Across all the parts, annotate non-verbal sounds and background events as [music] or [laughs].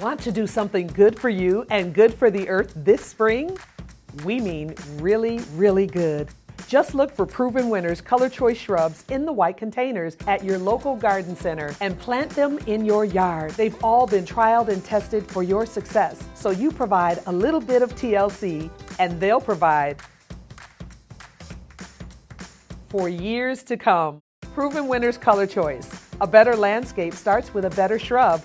Want to do something good for you and good for the earth this spring? We mean really, really good. Just look for proven winners color choice shrubs in the white containers at your local garden center and plant them in your yard. They've all been trialed and tested for your success. So you provide a little bit of TLC and they'll provide for years to come. Proven winners color choice. A better landscape starts with a better shrub.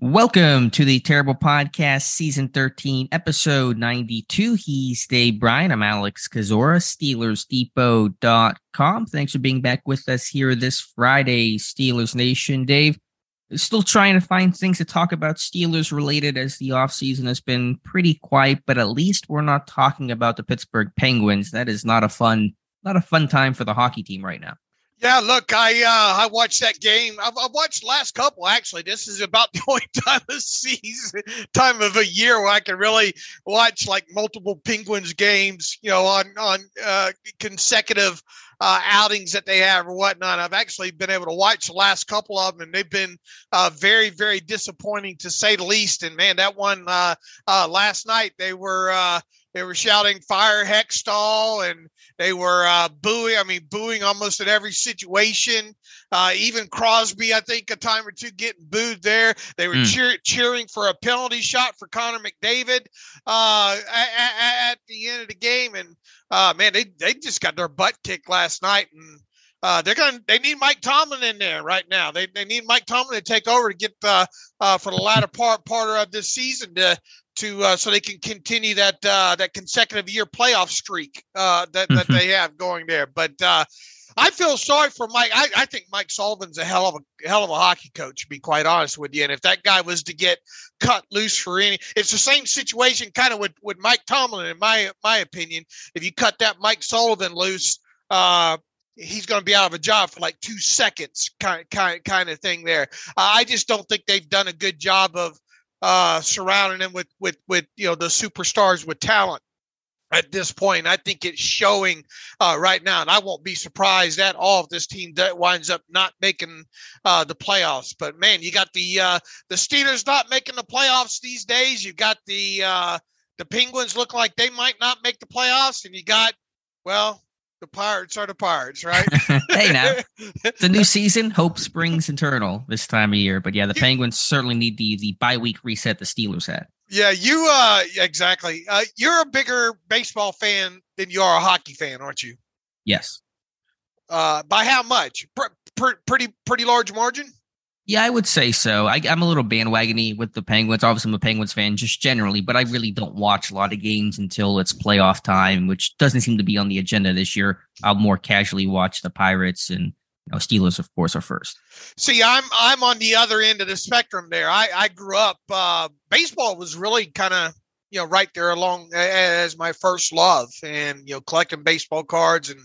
Welcome to the Terrible Podcast, Season 13, Episode 92. He's Dave Bryan. I'm Alex Kozora, SteelersDepot.com. Thanks for being back with us here this Friday, Steelers Nation. Dave, still trying to find things to talk about Steelers related as the offseason has been pretty quiet, but at least we're not talking about the Pittsburgh Penguins. That is not a fun, not a fun time for the hockey team right now. Yeah, look, I uh, I watched that game. I've, I've watched last couple actually. This is about [laughs] the only time of season, time of a year where I can really watch like multiple Penguins games, you know, on on uh, consecutive uh, outings that they have or whatnot. I've actually been able to watch the last couple of them, and they've been uh, very, very disappointing to say the least. And man, that one uh, uh last night they were they were shouting "Fire Hextall" and they were uh, booing. I mean, booing almost in every situation. Uh, even Crosby, I think, a time or two getting booed there. They were mm. cheer- cheering for a penalty shot for Connor McDavid uh, at, at, the end of the game, and uh, man, they they just got their butt kicked last night, and uh, they're going. to They need Mike Tomlin in there right now. They, they need Mike Tomlin to take over to get uh, uh, for the latter part part of this season to to uh, so they can continue that uh, that consecutive year playoff streak uh, that that mm-hmm. they have going there. But uh, I feel sorry for Mike. I, I, think Mike Sullivan's a hell of a hell of a hockey coach, to be quite honest with you. And if that guy was to get cut loose for any, it's the same situation kind of with, with Mike Tomlin, in my my opinion. If you cut that Mike Sullivan loose, uh, he's going to be out of a job for like two seconds, kind kind kind of thing. There, I just don't think they've done a good job of uh, surrounding him with with with you know the superstars with talent at this point. I think it's showing uh, right now, and I won't be surprised at all if this team that winds up not making uh, the playoffs. But man, you got the uh, the Steelers not making the playoffs these days. You got the uh, the Penguins look like they might not make the playoffs, and you got well the Pirates are the Pirates, right? [laughs] hey, now [laughs] it's a new season. Hope springs eternal this time of year. But yeah, the Penguins certainly need the the bye week reset the Steelers had. Yeah, you uh exactly. Uh, you're a bigger baseball fan than you are a hockey fan, aren't you? Yes. Uh, by how much? Pr- pr- pretty pretty large margin. Yeah, I would say so. I, am a little bandwagony with the Penguins. Obviously, I'm a Penguins fan just generally, but I really don't watch a lot of games until it's playoff time, which doesn't seem to be on the agenda this year. I'll more casually watch the Pirates and you know, Steelers, of course, are first. See, I'm I'm on the other end of the spectrum there. I, I grew up uh, baseball was really kind of you know right there along as my first love, and you know collecting baseball cards and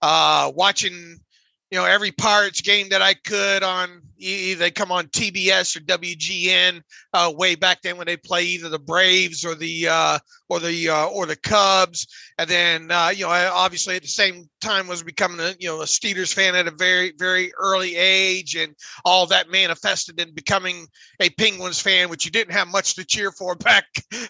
uh, watching you know every Pirates game that I could on either they come on TBS or WGN uh, way back then when they play either the Braves or the uh, or the uh, or the Cubs, and then uh, you know obviously at the same time was becoming a you know a Steelers fan at a very very early age, and all that manifested in becoming a Penguins fan, which you didn't have much to cheer for [laughs] back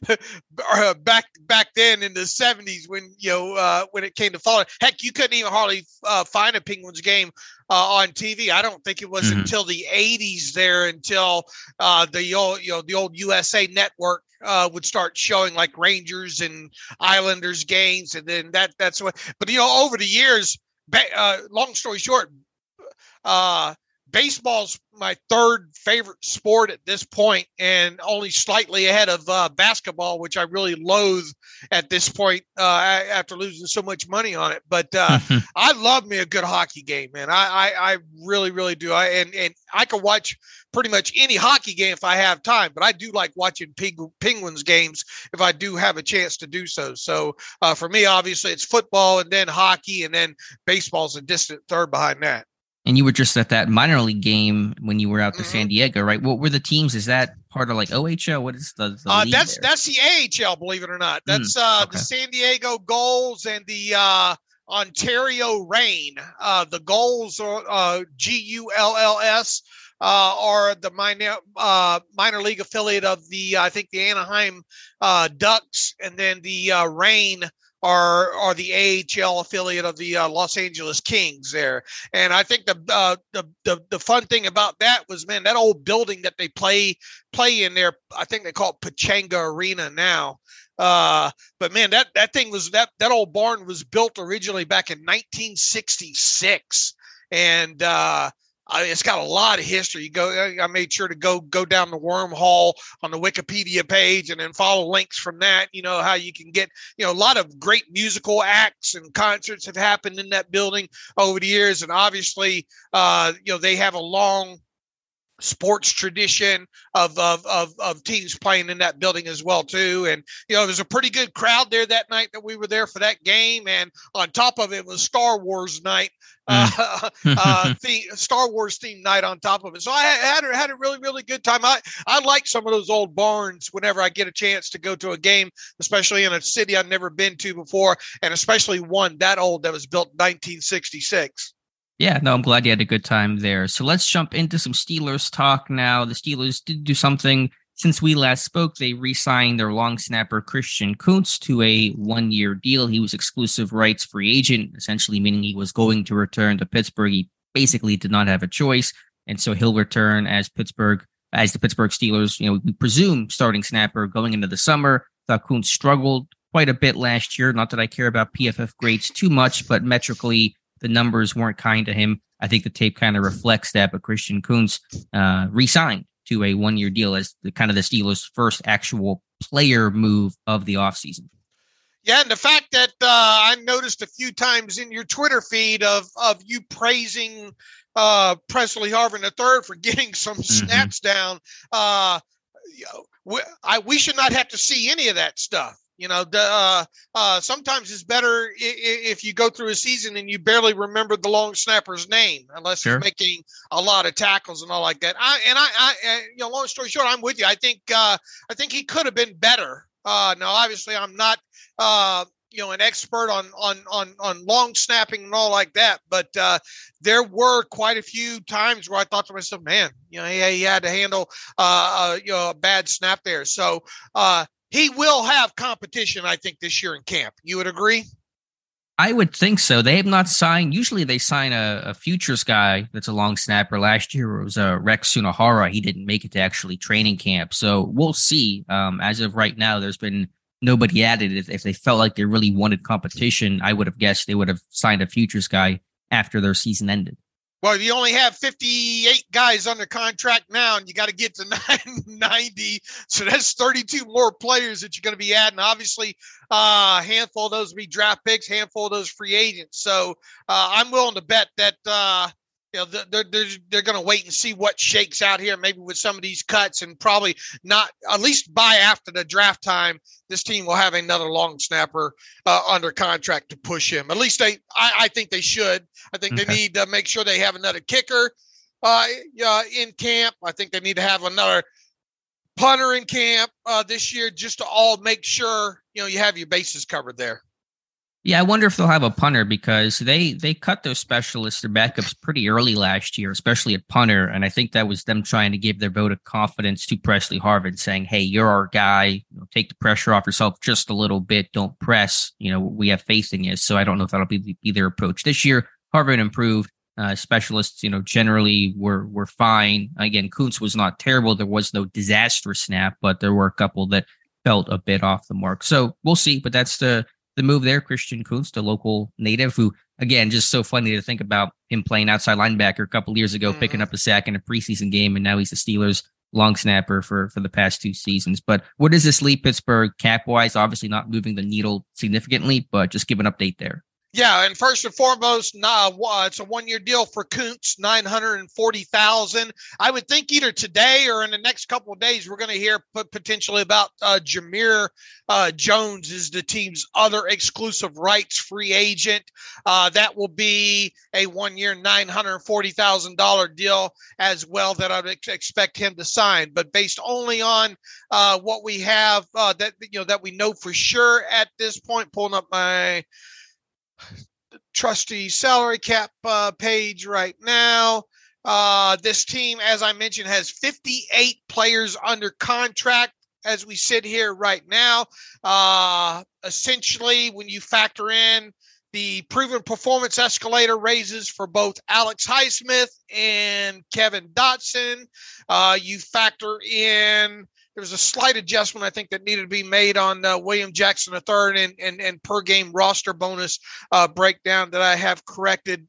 uh, back back then in the '70s when you know uh, when it came to fall. Heck, you couldn't even hardly find a Penguins game uh, on TV. I don't think it was mm-hmm. until the 80s there until uh, the old, you know the old USA Network uh, would start showing like Rangers and Islanders games, and then that that's what. But you know, over the years, uh, long story short, uh, baseball's my third favorite sport at this point, and only slightly ahead of uh, basketball, which I really loathe at this point uh, after losing so much money on it. But uh, [laughs] I love me a good hockey game, man. I, I, I really, really do. I and and I can watch pretty much any hockey game if I have time, but I do like watching Penguins games if I do have a chance to do so. So uh, for me, obviously, it's football and then hockey, and then baseball's a distant third behind that. And you were just at that minor league game when you were out to mm-hmm. San Diego, right? What were the teams? Is that part of like OHL? What is the? the uh, that's there? that's the AHL, believe it or not. That's mm, uh, okay. the San Diego Gulls and the uh, Ontario Reign. Uh, the Gulls are uh, G U L L S. Uh, are the minor uh, minor league affiliate of the I think the Anaheim uh, Ducks, and then the uh, Reign are are the AHL affiliate of the uh, Los Angeles Kings there. And I think the, uh, the the the fun thing about that was man that old building that they play play in there. I think they call it Pechanga Arena now. Uh, but man, that that thing was that that old barn was built originally back in 1966, and uh, I it's got a lot of history. You go, I made sure to go go down the wormhole on the Wikipedia page and then follow links from that. You know how you can get, you know, a lot of great musical acts and concerts have happened in that building over the years, and obviously, uh, you know, they have a long sports tradition of, of of of teams playing in that building as well too and you know there's a pretty good crowd there that night that we were there for that game and on top of it was star wars night [laughs] uh, mm. uh, theme, Star Wars theme night on top of it. So I had had a really really good time. I I like some of those old barns whenever I get a chance to go to a game, especially in a city I've never been to before, and especially one that old that was built 1966. Yeah, no, I'm glad you had a good time there. So let's jump into some Steelers talk now. The Steelers did do something since we last spoke, they re signed their long snapper Christian Kuntz to a one year deal. He was exclusive rights free agent, essentially meaning he was going to return to Pittsburgh. He basically did not have a choice. And so he'll return as Pittsburgh, as the Pittsburgh Steelers, you know, we presume starting snapper going into the summer. Thought Kuntz struggled quite a bit last year. Not that I care about PFF grades too much, but metrically, the numbers weren't kind to him. I think the tape kind of reflects that, but Christian Kuntz uh, re signed to a one year deal as the kind of the Steelers' first actual player move of the offseason. Yeah, and the fact that uh, I noticed a few times in your Twitter feed of of you praising uh, Pressley Harvin III for [laughs] getting some mm-hmm. snaps down, uh, we, I, we should not have to see any of that stuff. You know, the, uh, uh, sometimes it's better if, if you go through a season and you barely remember the long snapper's name, unless sure. you're making a lot of tackles and all like that. I, and I, I, you know, long story short, I'm with you. I think, uh, I think he could have been better. Uh, now, obviously, I'm not, uh, you know, an expert on on on on long snapping and all like that, but uh, there were quite a few times where I thought to myself, man, you know, he, he had to handle, uh, uh, you know, a bad snap there. So uh, he will have competition, I think, this year in camp. You would agree? I would think so. They have not signed. Usually, they sign a, a futures guy that's a long snapper. Last year it was uh, Rex Sunahara. He didn't make it to actually training camp, so we'll see. Um, as of right now, there's been nobody added. If, if they felt like they really wanted competition, I would have guessed they would have signed a futures guy after their season ended. Well, you only have 58 guys under contract now, and you got to get to [laughs] 90. So that's 32 more players that you're going to be adding. Obviously, uh, a handful of those will be draft picks, handful of those free agents. So uh, I'm willing to bet that uh, you know they're they're, they're going to wait and see what shakes out here maybe with some of these cuts and probably not at least by after the draft time this team will have another long snapper uh, under contract to push him. At least they i, I think they should. I think okay. they need to make sure they have another kicker uh, uh, in camp. I think they need to have another punter in camp uh, this year just to all make sure you know you have your bases covered there yeah, I wonder if they'll have a punter because they they cut their specialists, their backups pretty early last year, especially at punter, and I think that was them trying to give their vote of confidence to Pressley Harvin, saying, "Hey, you're our guy. You know, take the pressure off yourself just a little bit. Don't press. You know, we have faith in you." So I don't know if that'll be, be their approach this year. Harvin improved. Uh, specialists, you know, generally were were fine. Again, Kuntz was not terrible. There was no disastrous snap, but there were a couple that felt a bit off the mark. So we'll see. But that's the the move there, Christian Kuntz, the local native, who again, just so funny to think about him playing outside linebacker a couple years ago, mm-hmm. picking up a sack in a preseason game, and now he's the Steelers long snapper for for the past two seasons. But what does this leave Pittsburgh cap wise? Obviously not moving the needle significantly, but just give an update there. Yeah, and first and foremost, nah, it's a one-year deal for Kuntz, nine hundred and forty thousand. I would think either today or in the next couple of days, we're going to hear potentially about uh, Jamir uh, Jones is the team's other exclusive rights free agent. Uh, that will be a one-year, nine hundred forty thousand dollar deal as well that I'd ex- expect him to sign. But based only on uh, what we have uh, that you know that we know for sure at this point, pulling up my trusty salary cap uh, page right now. Uh, this team, as I mentioned, has 58 players under contract as we sit here right now. Uh, essentially, when you factor in the proven performance escalator raises for both Alex Highsmith and Kevin Dotson, uh, you factor in there was a slight adjustment I think that needed to be made on uh, William Jackson III and, and and per game roster bonus uh, breakdown that I have corrected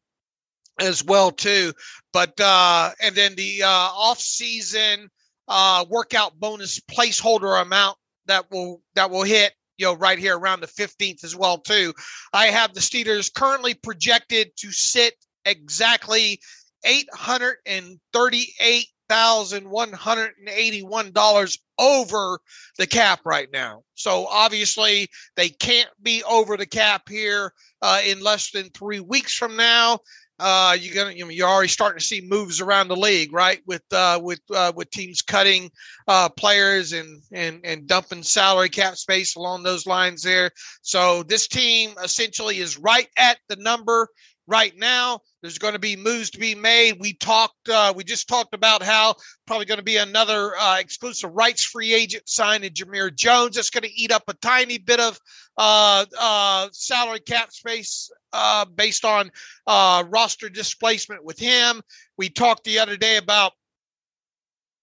as well too. But uh, and then the uh, off season uh, workout bonus placeholder amount that will that will hit you know right here around the 15th as well too. I have the Steelers currently projected to sit exactly 838 thousand one hundred and eighty-one dollars over the cap right now. So obviously they can't be over the cap here uh, in less than three weeks from now. Uh, you're gonna you know, you're already starting to see moves around the league, right? With uh, with uh, with teams cutting uh, players and and and dumping salary cap space along those lines there. So this team essentially is right at the number right now. There's going to be moves to be made. We talked, uh, we just talked about how probably going to be another uh, exclusive rights free agent signed in Jamir Jones. That's going to eat up a tiny bit of uh, uh salary cap space uh, based on uh, roster displacement with him. We talked the other day about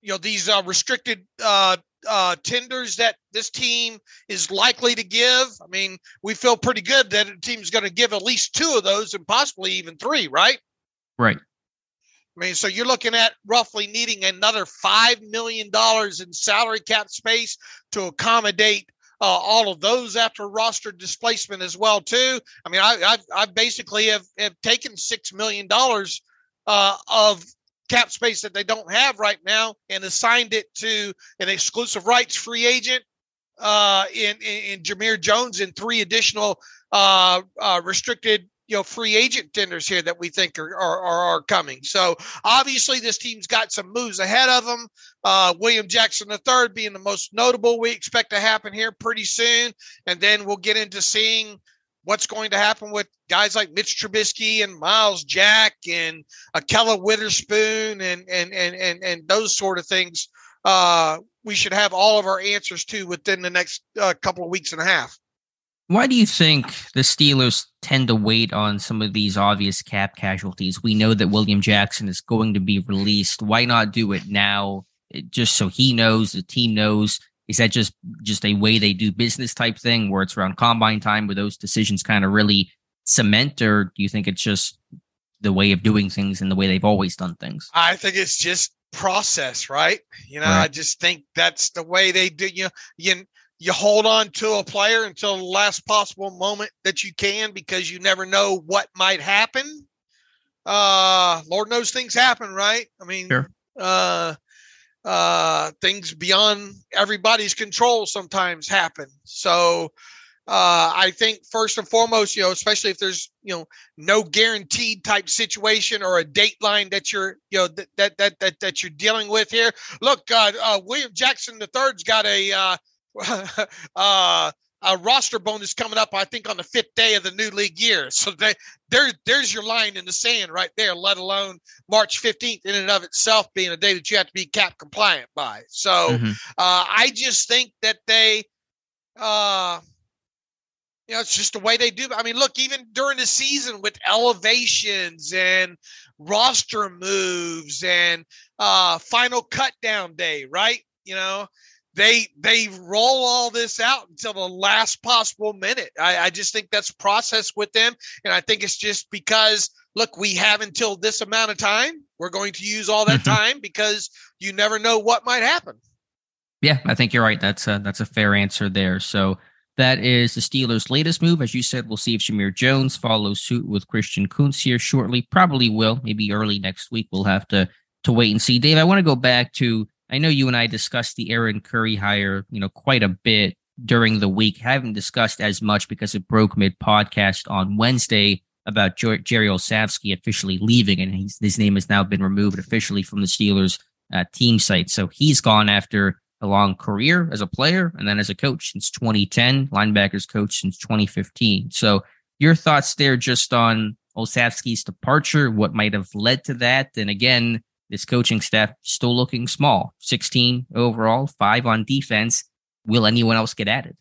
you know these uh restricted uh, tenders that this team is likely to give. I mean, we feel pretty good that a team's going to give at least two of those and possibly even three, right? Right. I mean, so you're looking at roughly needing another $5 million in salary cap space to accommodate uh, all of those after roster displacement as well too. I mean, I, I've, I basically have, have taken $6 million uh, of cap space that they don't have right now and assigned it to an exclusive rights free agent uh, in, in, in Jamir Jones and three additional uh, uh, restricted you know free agent tenders here that we think are, are, are coming. So obviously this team's got some moves ahead of them. Uh, William Jackson III being the most notable. We expect to happen here pretty soon, and then we'll get into seeing what's going to happen with guys like Mitch Trubisky and Myles Jack and Ahkello Witherspoon and and and and and those sort of things. Uh, we should have all of our answers to within the next uh, couple of weeks and a half. Why do you think the Steelers tend to wait on some of these obvious cap casualties? We know that William Jackson is going to be released. Why not do it now, just so he knows, the team knows, is that just just a way they do business type thing where it's around combine time where those decisions kind of really cement, or do you think it's just the way of doing things and the way they've always done things? I think it's just process, right? You know, right. I just think that's the way they do. You know, you you hold on to a player until the last possible moment that you can because you never know what might happen. Uh, Lord knows things happen, right? I mean, sure. uh, uh, things beyond everybody's control sometimes happen. So uh, I think first and foremost, you know, especially if there's you know no guaranteed type situation or a dateline that you're you know that that that that, that you're dealing with here. Look, uh, uh, William Jackson the third's got a uh, [laughs] uh, a roster bonus coming up, I think, on the fifth day of the new league year. So they, there, there's your line in the sand right there, let alone March 15th in and of itself being a day that you have to be cap compliant by. So mm-hmm. uh, I just think that they, uh, you know, it's just the way they do. I mean, look, even during the season with elevations and roster moves and uh, final cut down day, right? You know, they they roll all this out until the last possible minute. I, I just think that's process with them, and I think it's just because look, we have until this amount of time. We're going to use all that mm-hmm. time because you never know what might happen. Yeah, I think you're right. That's a, that's a fair answer there. So That is the Steelers' latest move. As you said, we'll see if Jamir Jones follows suit with Christian Kuntz here shortly. Probably will. Maybe early next week. We'll have to to wait and see. Dave, I want to go back to. I know you and I discussed the Aaron Curry hire, you know, quite a bit during the week. Haven't discussed as much because it broke mid podcast on Wednesday about Jerry Olsavsky officially leaving, and his name has now been removed officially from the Steelers uh, team site. So he's gone after a long career as a player and then as a coach since 2010, linebackers coach since 2015. So your thoughts there just on Olsavsky's departure, what might have led to that? And again, this coaching staff still looking small, 16 overall, five on defense. Will anyone else get added?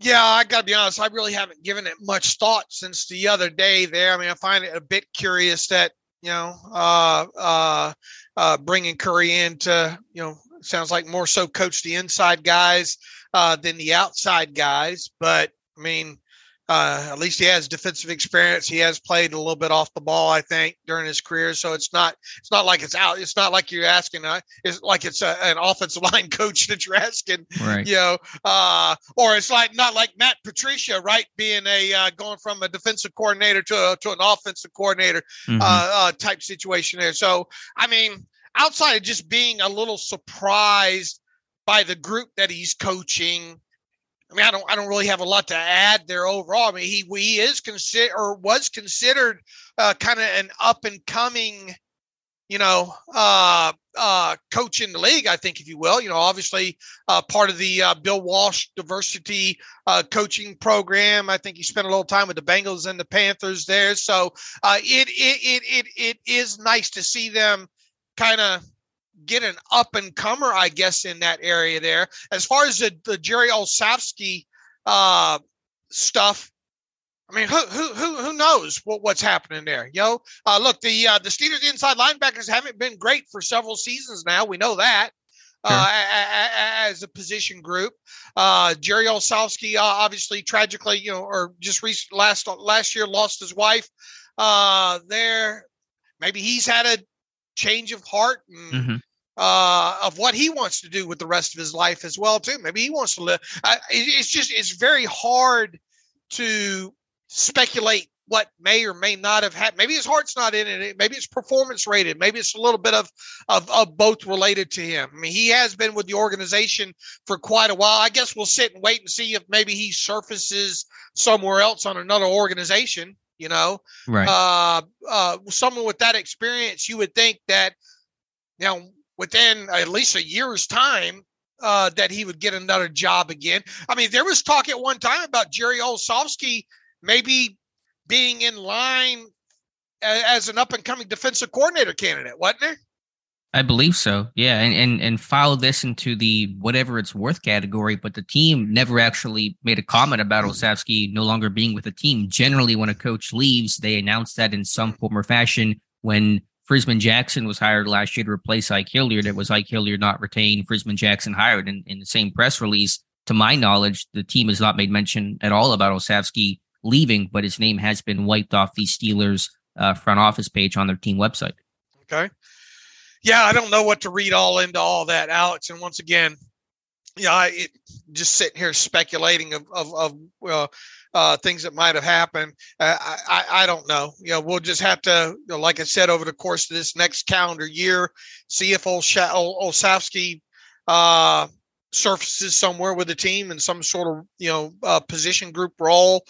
Yeah, I got to be honest. I really haven't given it much thought since the other day there. I mean, I find it a bit curious that, you know, uh, uh, uh, bringing Curry in to, you know, sounds like more so coach the inside guys uh, than the outside guys. But I mean, uh, at least he has defensive experience. He has played a little bit off the ball, I think, during his career. So it's not it's not like it's out. It's not like you're asking. Uh, it's like it's a, an offensive [laughs] line coach that you're asking. Right. You know, uh, or it's like not like Matt Patricia, right? Being a uh, going from a defensive coordinator to a, to an offensive coordinator mm-hmm. uh, uh, type situation there. So I mean, outside of just being a little surprised by the group that he's coaching. I mean, I don't, I don't really have a lot to add there overall. I mean, he, he is considered or was considered uh, kind of an up and coming, you know, uh, uh, coach in the league, I think, if you will. You know, obviously uh, part of the uh, Bill Walsh diversity uh, coaching program. I think he spent a little time with the Bengals and the Panthers there. So uh, it, it, it, it, it is nice to see them kind of get an up and comer, I guess, in that area there. As far as the, the Jerry Olsavsky uh, stuff, I mean, who who who who knows what, what's happening there? You know, uh, look, the uh, the Steelers inside linebackers haven't been great for several seasons now. We know that. Sure. Uh, as a position group, uh, Jerry Olsavsky uh, obviously tragically, you know, or just recent, last last year lost his wife. Uh, there, maybe he's had a change of heart and mm-hmm. Uh, of what he wants to do with the rest of his life as well too. Maybe he wants to live. It, it's just it's very hard to speculate what may or may not have happened. Maybe his heart's not in it. Maybe it's performance rated. Maybe it's a little bit of, of, of both related to him. I mean, he has been with the organization for quite a while. I guess we'll sit and wait and see if maybe he surfaces somewhere else on another organization you know right uh, uh, someone with that experience you would think that know within at least a year's time uh, that he would get another job again i mean there was talk at one time about jerry olsavsky maybe being in line as an up and coming defensive coordinator candidate wasn't there I believe so. Yeah, and and and file this into the whatever it's worth category. But the team never actually made a comment about Olsavsky no longer being with the team. Generally, when a coach leaves, they announce that in some form or fashion. When Frisman Jackson was hired last year to replace Ike Hilliard, it was Ike Hilliard not retained, Frisman Jackson hired. In, in the same press release, to my knowledge, the team has not made mention at all about Olsavsky leaving, but his name has been wiped off the Steelers uh, front office page on their team website. Okay yeah, I don't know what to read all into all that, Alex. And once again, yeah, I it, just sitting here speculating of of, of uh, uh, things that might have happened. Uh, I, I, I don't know. You know, we'll just have to, you know, like I said, over the course of this next calendar year, see if Olsavsky uh, surfaces somewhere with the team in some sort of you know uh, position group role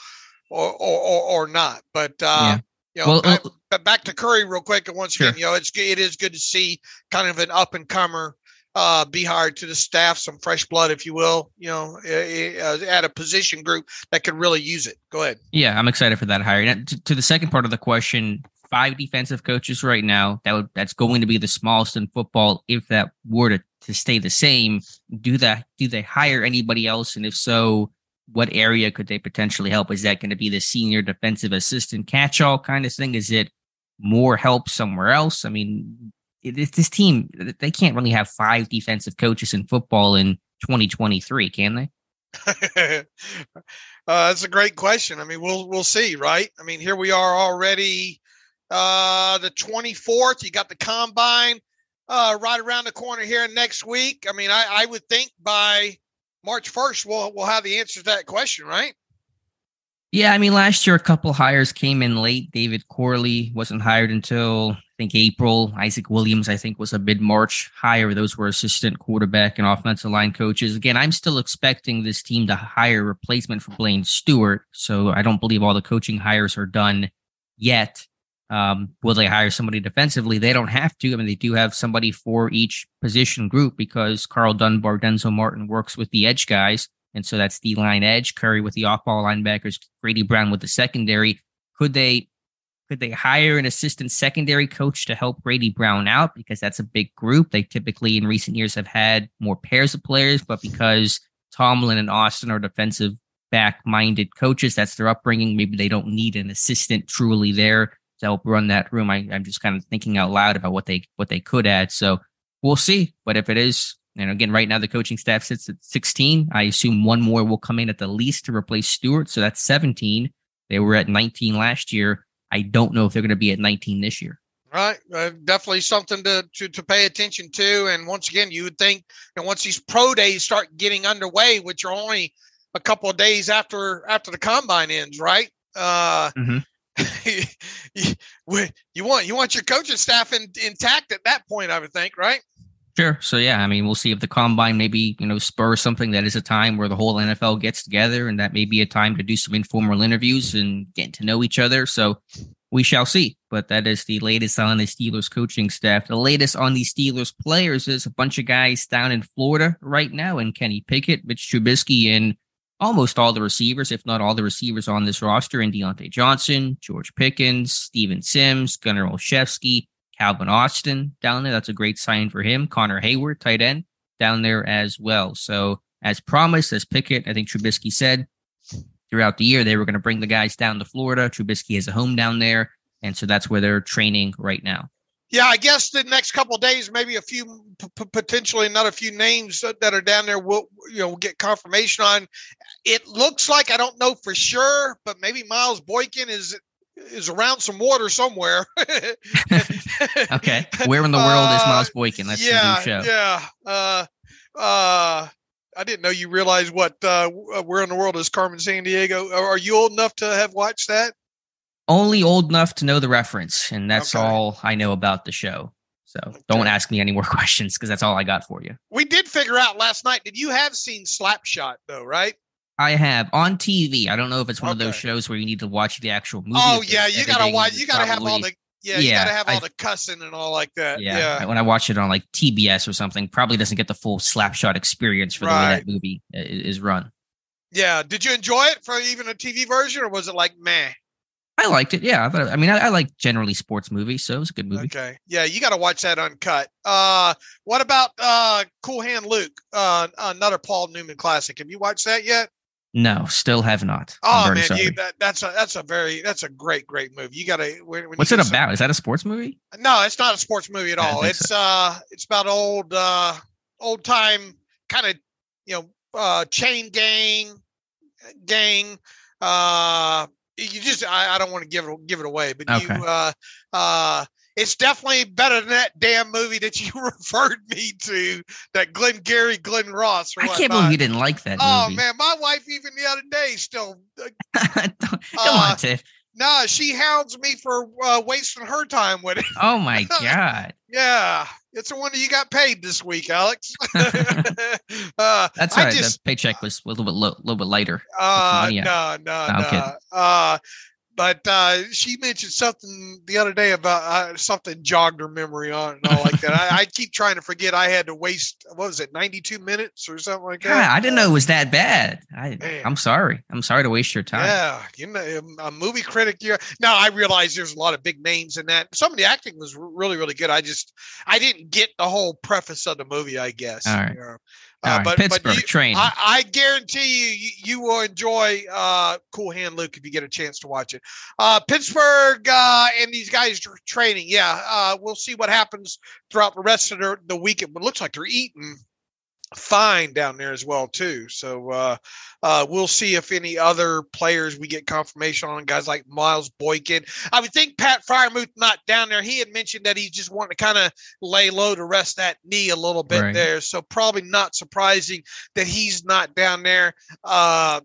or or, or not. But uh, yeah. you know, well, but back to Curry real quick. And once sure. again, you know, it's it is good to see kind of an up and comer uh, be hired to the staff, some fresh blood, if you will, you know, uh, at a position group that could really use it. Go ahead. Yeah, I'm excited for that hire. Now, to, to, the second part of the question, five defensive coaches right now. That would that's going to be the smallest in football. If that were to, to stay the same, do that do they hire anybody else? And if so, what area could they potentially help? Is that going to be the senior defensive assistant catch-all kind of thing? Is it more help somewhere else. I mean, it, this team they can't really have five defensive coaches in football in 2023, can they? [laughs] uh, that's a great question. I mean, we'll we'll see, right? I mean, here we are already, uh, the 24th. You got the combine uh, right around the corner here next week. I mean, I, I would think by March 1st, we'll we'll have the answer to that question, right? Yeah, I mean, last year a couple hires came in late. David Corley wasn't hired until think April. Isaac Williams, I think, was a mid March hire. Those were assistant quarterback and offensive line coaches. Again, I'm still expecting this team to hire a replacement for Blaine Stewart. So I don't believe all the coaching hires are done yet. Um, will they hire somebody defensively? They don't have to. I mean, they do have somebody for each position group because Karl Dunbar, Denzel Martin works with the edge guys. And so that's the line edge, Curry with the off ball linebackers, Grady Brown with the secondary. Could they could they hire an assistant secondary coach to help Grady Brown out? Because that's a big group. They typically in recent years have had more pairs of players, but because Tomlin and Austin are defensive back minded coaches, that's their upbringing. Maybe they don't need an assistant truly there to help run that room. I, I'm just kind of thinking out loud about what they what they could add. So we'll see. But if it is, you know, again, right now the coaching staff sits at 16. I assume one more will come in at the least to replace Stewart. So that's 17. They were at 19 last year. I don't know if they're going to be at 19 this year. Right, uh, definitely something to, to to pay attention to. And once again, you would think, and once these pro days start getting underway, which are only a couple of days after after the combine ends, right? Uh, mm-hmm. [laughs] you, want you want your coaching staff in, intact at that point, I would think, right? Sure. So yeah, I mean, we'll see if the combine maybe you know spurs something that is a time where the whole NFL gets together, and that may be a time to do some informal interviews and get to know each other. So we shall see. But that is the latest on the Steelers coaching staff. The latest on the Steelers players is a bunch of guys down in Florida right now, and Kenny Pickett, Mitch Trubisky, and almost all the receivers, if not all the receivers on this roster, and Diontae Johnson, George Pickens, Steven Sims, Gunnar Olszewski, Calvin Austin down there. That's a great sign for him. Connor Heyward, tight end, down there as well. So, as promised, as Pickett, I think Trubisky said throughout the year, they were going to bring the guys down to Florida. Trubisky has a home down there. And so that's where they're training right now. Yeah, I guess the next couple days, maybe a few, p- potentially not a few names that are down there. We'll, you know, get confirmation on. It looks like I don't know for sure, but maybe Miles Boykin is is around some water somewhere. [laughs] okay, [laughs] where in the world uh, is Miles Boykin? That's yeah, the new show. Yeah, uh, uh, I didn't know you realized what uh, where in the world is Carmen Sandiego. Are you old enough to have watched that? only old enough to know the reference, and that's okay. all I know about the show. So okay. don't ask me any more [laughs] questions because that's all I got for you. We did figure out last night. Did you have seen Slapshot though? Right? I have on TV. I don't know if it's one okay. of those shows where you need to watch the actual movie. Oh yeah, you gotta watch. You gotta probably, have all the yeah, you gotta have all I, the cussing and all like that. Yeah. yeah. When I watch it on like TBS or something, probably doesn't get the full Slapshot experience for right. the way that movie is run. Yeah. Did you enjoy it for even a TV version, or was it like meh? I liked it. Yeah, I, thought, I mean, I, I, like generally sports movies, so it was a good movie. Okay, yeah, you got to watch that uncut. Uh, what about uh, Cool Hand Luke? Uh, another Paul Newman classic. Have you watched that yet? No, still have not. Oh man, you, that, that's a that's a very that's a great great movie. You got to. What's it about? Some, Is that a sports movie? No, it's not a sports movie at all. It's so. uh, it's about old uh, old time kind of you know uh, chain gang gang uh you just I, I don't want to give it give it away, but okay. you uh uh it's definitely better than that damn movie that you [laughs] referred me to, that Glenn Gary, Glen Ross. I can't believe you didn't like that. Oh movie. man, my wife even the other day still. Uh, [laughs] Come uh, on, Tiff. No, she hounds me for uh, wasting her time with it. [laughs] Oh my god. yeah, it's the one that you got paid this week, Alex. uh, That's right. Just, the paycheck was a little bit lo- little bit lighter. Uh, no, no, no. no. Uh, but uh, she mentioned something the other day about uh, something jogged her memory on and all like that. I, I, keep trying to forget I had to waste what was it, ninety two minutes or something like that. God, I didn't know it was that bad. I, am sorry. I'm sorry to waste your time. Yeah, you know, a movie critic. Yeah. Now I realize there's a lot of big names in that. Some of the acting was really, really good. I just I didn't get the whole preface of the movie. I guess. All right. You know? Uh, right, but Pittsburgh but you, train. I, I, guarantee you, you, you will enjoy uh, Cool Hand Luke if you get a chance to watch it. Uh, Pittsburgh uh, and these guys are training. Yeah, uh, we'll see what happens throughout the rest of the, the weekend. But it looks like they're eating fine down there as well too. So uh, uh, we'll see if any other players we get confirmation on. Guys like Miles Boykin. I would think Pat Freiermuth not down there. He had mentioned that he just wanted to kind of lay low to rest that knee a little bit right. there. So probably not surprising that he's not down there. Uh,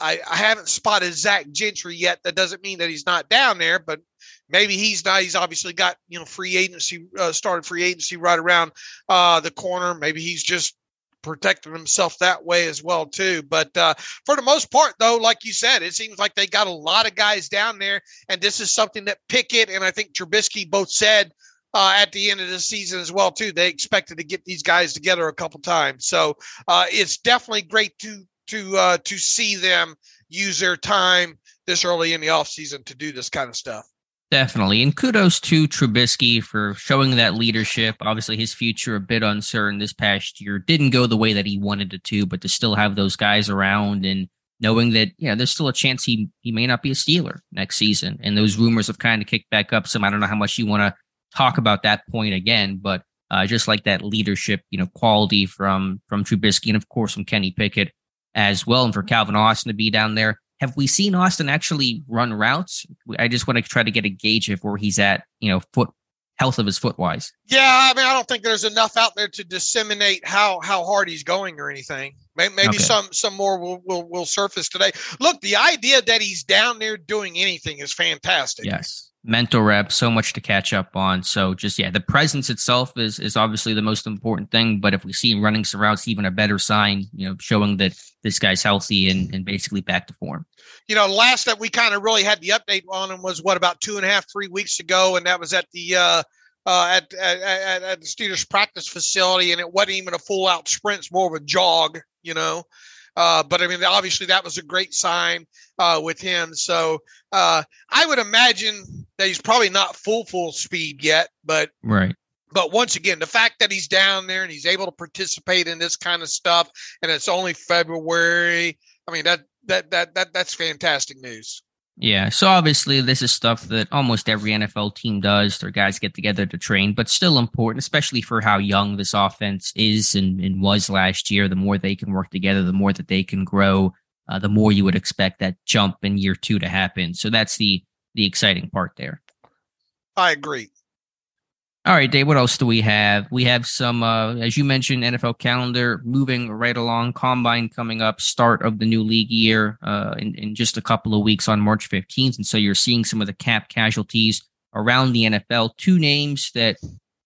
I, I haven't spotted Zach Gentry yet. That doesn't mean that he's not down there, but maybe he's not. He's obviously got you know free agency uh, started free agency right around uh, the corner. Maybe he's just protecting himself that way as well too. But uh, for the most part, though, like you said, it seems like they got a lot of guys down there, and this is something that Pickett and I think Trubisky both said. Uh, at the end of the season as well too they expected to get these guys together a couple times so uh, it's definitely great to to uh, to see them use their time this early in the offseason to do this kind of stuff Definitely. And kudos to Trubisky for showing that leadership. Obviously, his future a bit uncertain this past year. Didn't go the way that he wanted it to, but to still have those guys around and knowing that, yeah, there's still a chance he, he may not be a Steeler next season. And those rumors have kind of kicked back up some. I don't know how much you want to talk about that point again, but uh, just like that leadership, you know, quality from from Trubisky and of course from Kenny Pickett as well. And for Calvin Austin to be down there have we seen Austin actually run routes? I just want to try to get a gauge of where he's at, you know, foot health of his foot wise. Yeah, I mean, I don't think there's enough out there to disseminate how how hard he's going or anything. Maybe okay. some some more will, will will surface today. Look, the idea that he's down there doing anything is fantastic. Yes mental rep, so much to catch up on. So just yeah, the presence itself is is obviously the most important thing. But if we see him running some routes, even a better sign, you know, showing that this guy's healthy and, and basically back to form. You know, last that we kind of really had the update on him was what about two and a half, three weeks ago, and that was at the uh uh, at, at, at the Steelers practice facility, and it wasn't even a full out sprint; it's more of a jog, you know. Uh, but I mean, obviously, that was a great sign uh, with him. So uh, I would imagine that he's probably not full full speed yet, but right. But once again, the fact that he's down there and he's able to participate in this kind of stuff, and it's only February. I mean that that that that that's fantastic news. Yeah. So obviously, this is stuff that almost every NFL team does. Their guys get together to train, but still important, especially for how young this offense is and, and was last year. The more they can work together, the more that they can grow, uh, the more you would expect that jump in year two to happen. So that's the the exciting part there. I agree. All right, Dave, what else do we have? We have some, uh, as you mentioned, NFL calendar moving right along, combine coming up, start of the new league year uh, in, in just a couple of weeks on March 15th. And so you're seeing some of the cap casualties around the NFL. Two names that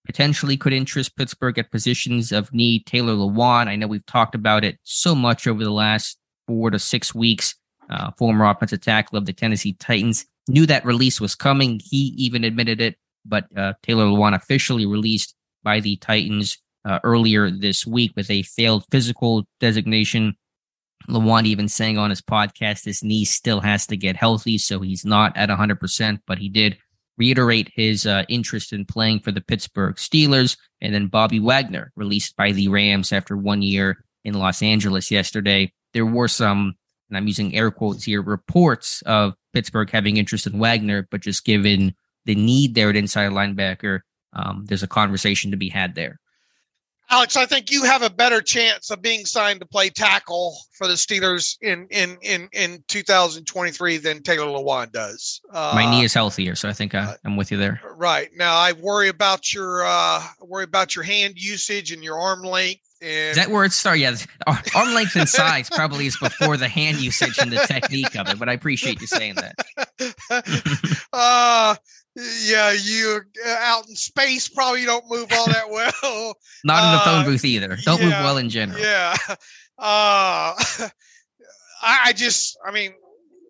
potentially could interest Pittsburgh at positions of need Taylor Lewan. I know we've talked about it so much over the last four to six weeks. Uh, former offensive tackle of the Tennessee Titans knew that release was coming. He even admitted it but uh, Taylor Lewan officially released by the Titans uh, earlier this week with a failed physical designation. Lewan even saying on his podcast his knee still has to get healthy, so he's not at 100%, but he did reiterate his uh, interest in playing for the Pittsburgh Steelers. And then Bobby Wagner, released by the Rams after one year in Los Angeles yesterday. There were some, and I'm using air quotes here, reports of Pittsburgh having interest in Wagner, but just given the need there at inside linebacker, um, there's a conversation to be had there. Alex, I think you have a better chance of being signed to play tackle for the Steelers in in in, in 2023 than Taylor Lewan does. Uh, My knee is healthier, so I think I, am with you there. Right now, I worry about your uh, worry about your hand usage and your arm length. And is that where it starts? Yeah, arm length and size probably is before the hand usage and the technique of it. But I appreciate you saying that. [laughs] uh yeah, you're out in space probably don't move all that well. [laughs] Not in the phone uh, booth either. Don't yeah, move well in general. Yeah. [laughs] Uh, [laughs] I, I just, I mean,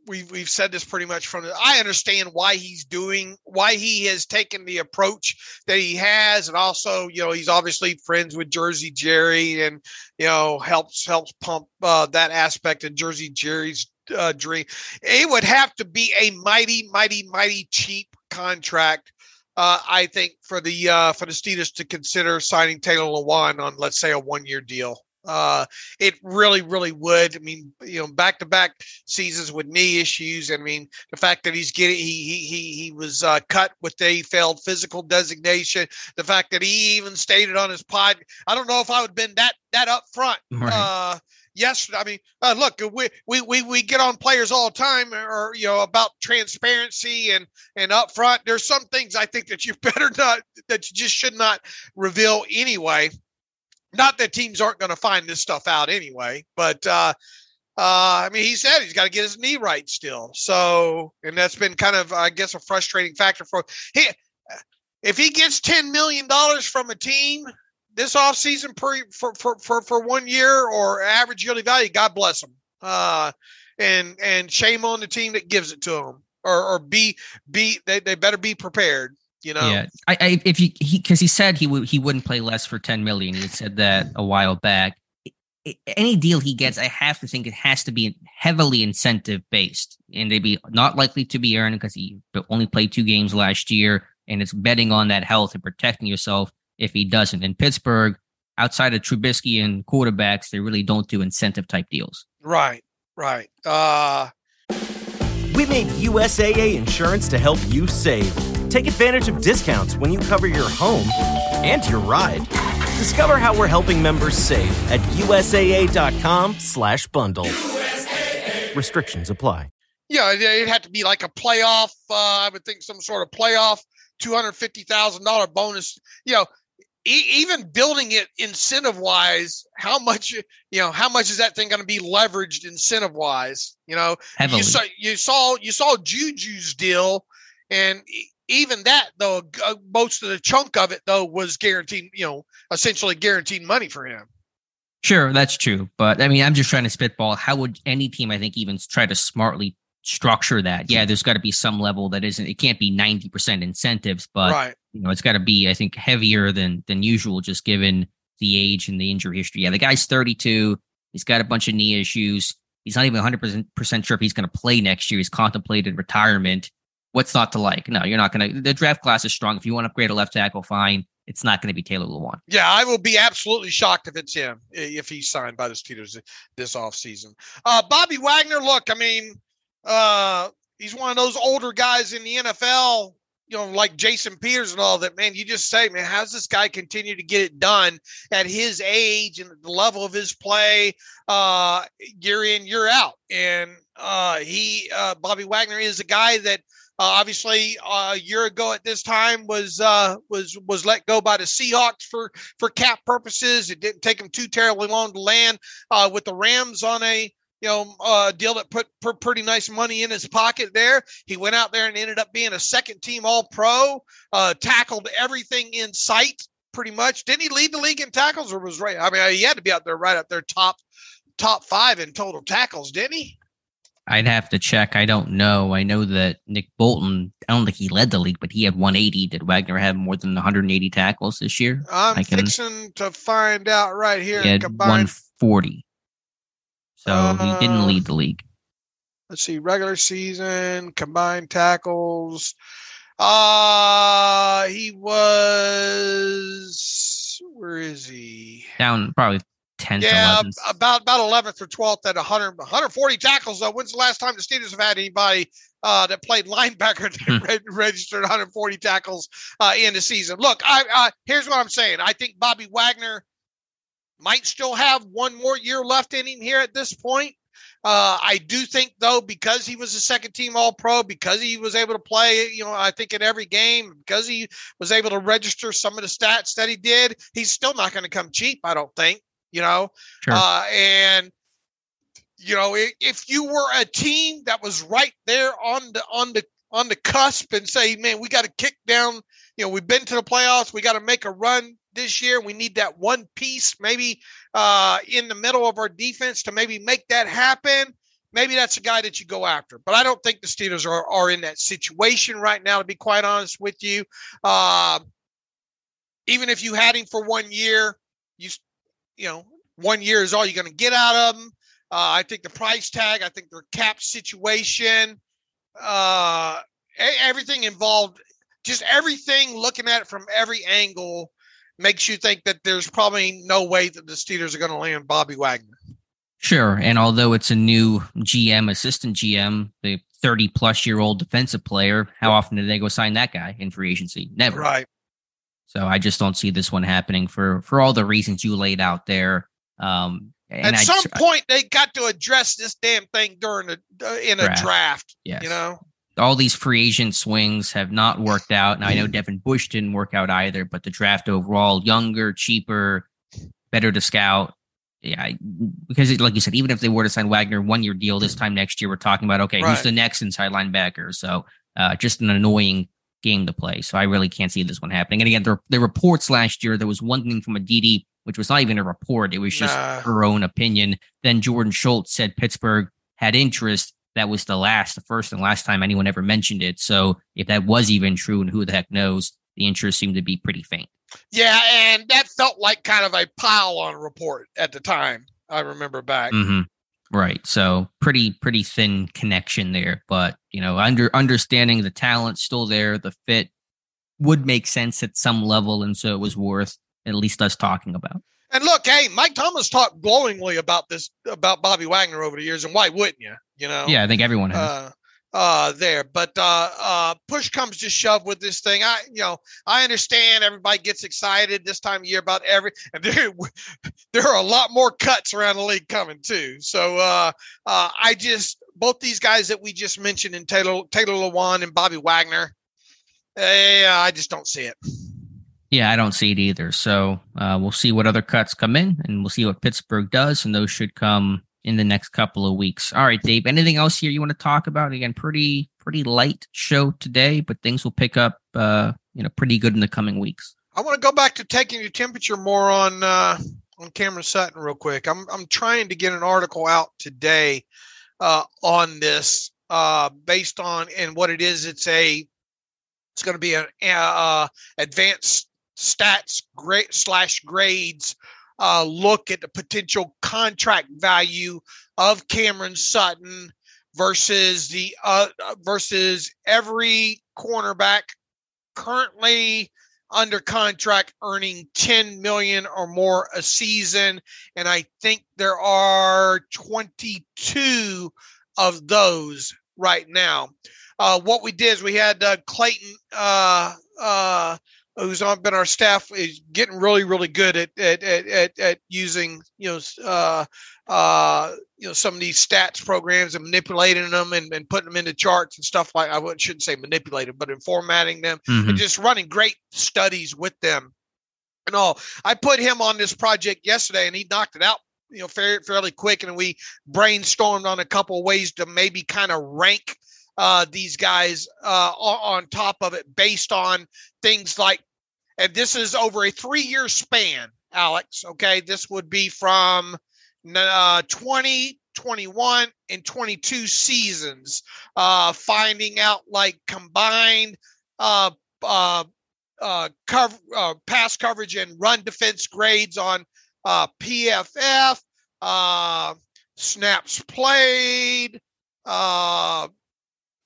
we've we've said this pretty much from the, I understand why he's doing why he has taken the approach that he has, and also you know he's obviously friends with Jersey Jerry, and you know helps helps pump uh, that aspect of Jersey Jerry's uh, dream. It would have to be a mighty, mighty, mighty cheap contract. Uh, I think for the uh, for the Steelers to consider signing Taylor Lewan on, let's say, a one year deal. Uh, it really, really would. I mean, you know, back to back seasons with knee issues. I mean, the fact that he's getting he he he he was uh, cut with a failed physical designation. The fact that he even stated on his pod, I don't know if I would have been that that upfront. Right. Uh, yes, I mean, uh, look, we, we we we get on players all the time, or you know, about transparency and and upfront. There's some things I think that you [laughs] better not that you just should not reveal anyway. Not that teams aren't going to find this stuff out anyway, but uh, uh, I mean, he said he's got to get his knee right still. So, and that's been kind of, I guess, a frustrating factor for he. If he gets ten million dollars from a team this offseason per for, for for for one year or average yearly value, God bless him. Uh, and and shame on the team that gives it to him, or or be be they, they better be prepared. You know, yeah. I, I if you he because he said he would he wouldn't play less for ten million. He said that a while back. Any deal he gets, I have to think it has to be heavily incentive based, and they'd be not likely to be earned because he only played two games last year, and it's betting on that health and protecting yourself if he doesn't. In Pittsburgh, outside of Trubisky and quarterbacks, they really don't do incentive type deals. Right, right. Uh we made USAA insurance to help you save. Take advantage of discounts when you cover your home and your ride. Discover how we're helping members save at USAA.com/slash bundle. USAA. Restrictions apply. Yeah, it had to be like a playoff. Uh, I would think some sort of playoff, two hundred fifty thousand dollar bonus. You know, e- even building it incentive wise, how much you know, how much is that thing going to be leveraged incentive wise? You know, Heavily. you saw you saw you saw Juju's deal, and even that though, uh, most of the chunk of it though was guaranteed. You know, essentially guaranteed money for him. Sure, that's true. But I mean, I'm just trying to spitball. How would any team, I think, even try to smartly structure that? Yeah, there's got to be some level that isn't. It can't be 90% incentives, but right you know, it's got to be, I think, heavier than than usual, just given the age and the injury history. Yeah, the guy's 32. He's got a bunch of knee issues. He's not even 100 percent sure if he's going to play next year. He's contemplated retirement. What's not to like? No, you're not going to. The draft class is strong. If you want to upgrade a left tackle, fine. It's not going to be Taylor Lewan. Yeah, I will be absolutely shocked if it's him if he's signed by the Steelers this offseason. Uh, Bobby Wagner, look, I mean, uh, he's one of those older guys in the NFL you know, like Jason Peters and all that, man, you just say, man, how's this guy continue to get it done at his age and the level of his play, uh, year in, year out? And uh, he, uh, Bobby Wagner, is a guy that uh, obviously uh, a year ago at this time was uh, was was let go by the Seahawks for for cap purposes. It didn't take him too terribly long to land uh, with the Rams on a you know, uh, deal that put pr- pretty nice money in his pocket there. He went out there and ended up being a second team All Pro, uh, tackled everything in sight pretty much. Didn't he lead the league in tackles or was right? I mean, he had to be out there right up there top top five in total tackles, didn't he? I'd have to check. I don't know. I know that Nick Bolton, I don't think he led the league, but he had 180. Did Wagner have more than 180 tackles this year? I'm I can, fixing to find out right here. He had 140. So uh, he didn't uh, lead the league. Let's see, regular season, combined tackles. Uh he was where is he? Down probably 10th, yeah, about about 11th or 12th at 100, 140 tackles. Though, when's the last time the Steelers have had anybody uh, that played [laughs] linebacker that registered 140 tackles uh, in the season? Look, I, I here's what I'm saying. I think Bobby Wagner might still have one more year left in him here at this point. Uh, I do think, though, because he was a second team All Pro, because he was able to play, you know, I think in every game, because he was able to register some of the stats that he did, he's still not going to come cheap, I don't think, you know. Sure. Uh, and, you know, if you were a team that was right there on the on the on the cusp and say, man, we got to kick down, you know, we've been to the playoffs, we got to make a run this year. We need that one piece maybe uh, in the middle of our defense to maybe make that happen. Maybe that's a guy that you go after. But I don't think the Steelers are, are in that situation right now, to be quite honest with you. Uh, even if you had him for one year, you you know, one year is all you're going to get out of him. Uh, I think the price tag, I think their cap situation, uh, everything involved, just everything looking at it from every angle makes you think that there's probably no way that the Steelers are going to land Bobby Wagner. Sure. And although it's a new GM, assistant GM, the 30 plus year old defensive player, how often do they go sign that guy in free agency? Never. Right. So I just don't see this one happening for for all the reasons you laid out there. Um, At I some just- point, they got to address this damn thing during a uh, in a Draft. draft. Yes. You know, all these free agent swings have not worked out. And I know Devin Bush didn't work out either, but the draft overall, younger, cheaper, better to scout. Yeah, because it, like you said, even if they were to sign Wagner one year deal this time next year, we're talking about okay, who's the next inside linebacker? So uh, just an annoying game to play. So I really can't see this one happening. And again, the, the reports last year, there was one thing from a DD, which was not even a report; it was just Nah. her own opinion. Then Jordan Schultz said Pittsburgh had interest. That was the last, the first and last time anyone ever mentioned it. So if that was even true, and who the heck knows, the interest seemed to be pretty faint. yeah, and that felt like kind of a pile on report at the time. I remember back. hmm Right. So pretty, pretty thin connection there. But you know, under understanding the talent still there, the fit would make sense at some level, and so it was worth at least us talking about. And look, hey, Mike Tomlin talked glowingly about this about Bobby Wagner over the years, and why wouldn't you? You know, Yeah, I think everyone has. uh, uh, there. But uh, uh, push comes to shove with this thing. I, you know, I understand everybody gets excited this time of year about every, and there, [laughs] there are a lot more cuts around the league coming too. So uh, uh, I just both these guys that we just mentioned, and Taylor Taylor Lewan and Bobby Wagner. Yeah, I just don't see it. Yeah, I don't see it either. So uh, we'll see what other cuts come in, and we'll see what Pittsburgh does, and those should come in the next couple of weeks. All right, Dave. Anything else here you want to talk about? Again, pretty pretty light show today, but things will pick up, uh, you know, pretty good in the coming weeks. I want to go back to taking your temperature more on uh, on Cameron Sutton real quick. I'm I'm trying to get an article out today uh, on this uh, based on and what it is. It's a it's going to be an uh, advanced stats grade slash grades uh, look at the potential contract value of Cameron Sutton versus the uh, versus every cornerback currently under contract earning 10 million or more a season. And i think there are 22 of those right now. Uh, what we did is we had uh, clayton uh, uh, who's on been our staff is getting really really good at at at, at, using you know uh, uh, you know some of these stats programs and manipulating them and, and putting them into charts and stuff like I wouldn't- shouldn't say manipulated, but in formatting them Mhm. and just running great studies with them and all. I put him on this project yesterday and he knocked it out, you know, fairly, fairly quick. And we brainstormed on a couple of ways to maybe kind of rank uh, these guys uh, on, top of it based on things like, and this is over a three year span, Alex. Okay. This would be from uh, 20, 21, and 22 seasons, uh, finding out like combined uh, uh, uh, cover, uh, pass coverage and run defense grades on uh, PFF, uh, snaps played, uh,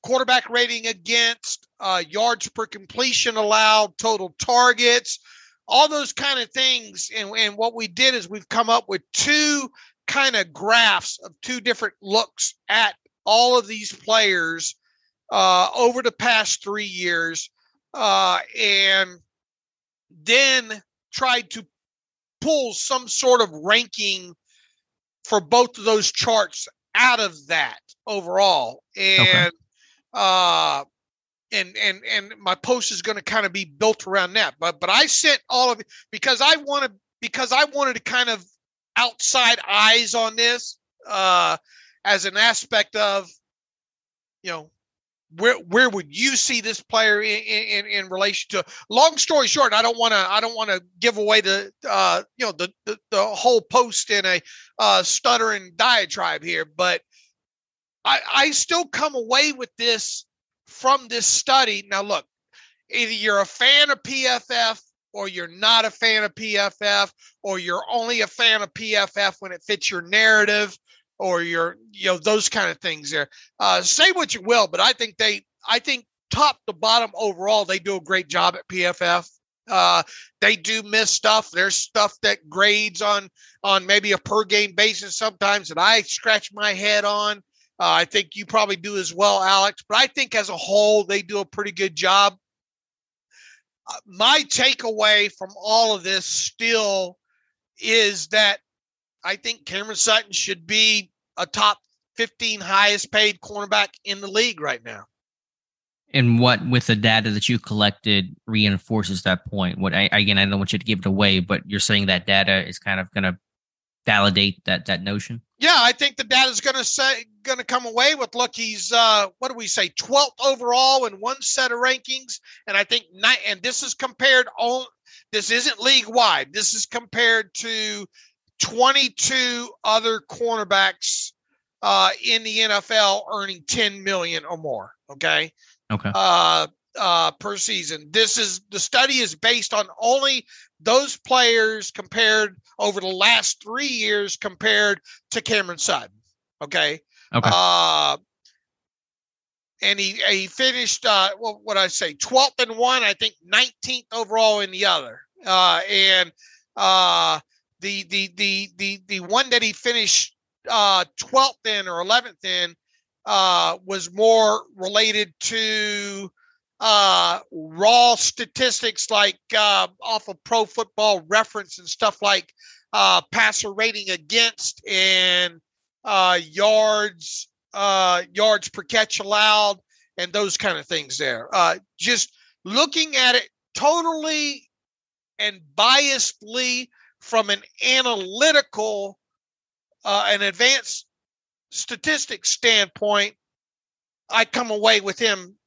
quarterback rating against, uh, yards per completion allowed, total targets, all those kind of things. And, and what we did is we've come up with two kind of graphs of two different looks at all of these players uh, over the past three years uh, and then tried to pull some sort of ranking for both of those charts out of that overall and uh and and and my post is going to kind of be built around that but but i sent all of it because i wanted because i wanted to kind of outside eyes on this uh as an aspect of you know where where would you see this player in in, in relation to long story short i don't want to i don't want to give away the uh you know the, the the whole post in a uh stuttering diatribe here but i i still come away with this from this study now look either you're a fan of pff or you're not a fan of pff or you're only a fan of pff when it fits your narrative or your you know those kind of things there uh, say what you will but i think they i think top to bottom overall they do a great job at pff Uh, they do miss stuff. There's stuff that grades on on maybe a per game basis sometimes that I scratch my head on. Uh, I think you probably do as well, Alex. But I think as a whole, they do a pretty good job. Uh, my takeaway from all of this still is that I think Cameron Sutton should be a top 15 highest paid cornerback in the league right now. And what with the data that you collected reinforces that point? What I again, I don't want you to give it away, but you're saying that data is kind of going to validate that that notion. Yeah, I think the data is going to say going to come away with look. He's uh, what do we say, 12th overall in one set of rankings, and I think night. And this is compared on. This isn't league wide. This is compared to 22 other cornerbacks uh, in the NFL earning 10 million or more. Okay. Okay. Uh, uh, per season. This is the study is based on only those players compared over the last three years compared to Cameron Sutton. Okay. Okay. Uh, and he he finished uh what what I say 12th in one, I think 19th overall in the other. Uh, and uh, the the the the the one that he finished uh 12th in or 11th in uh was more related to uh raw statistics like uh off of pro football reference and stuff like uh passer rating against and uh yards uh yards per catch allowed and those kind of things there. Uh just looking at it totally and biasedly from an analytical uh, an advanced statistics standpoint, I come away with him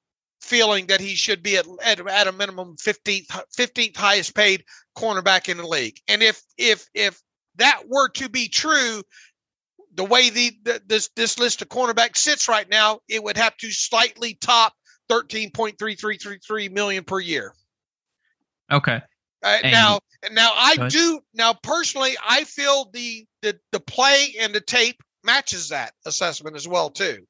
feeling that he should be at, at, at a minimum 15th 15th highest paid cornerback in the league. And if if if that were to be true, the way the, the this this list of cornerbacks sits right now, it would have to slightly top 13.3333 million per year. Okay. Uh, now, now I do now personally. I feel the, the the play and the tape matches that assessment as well too.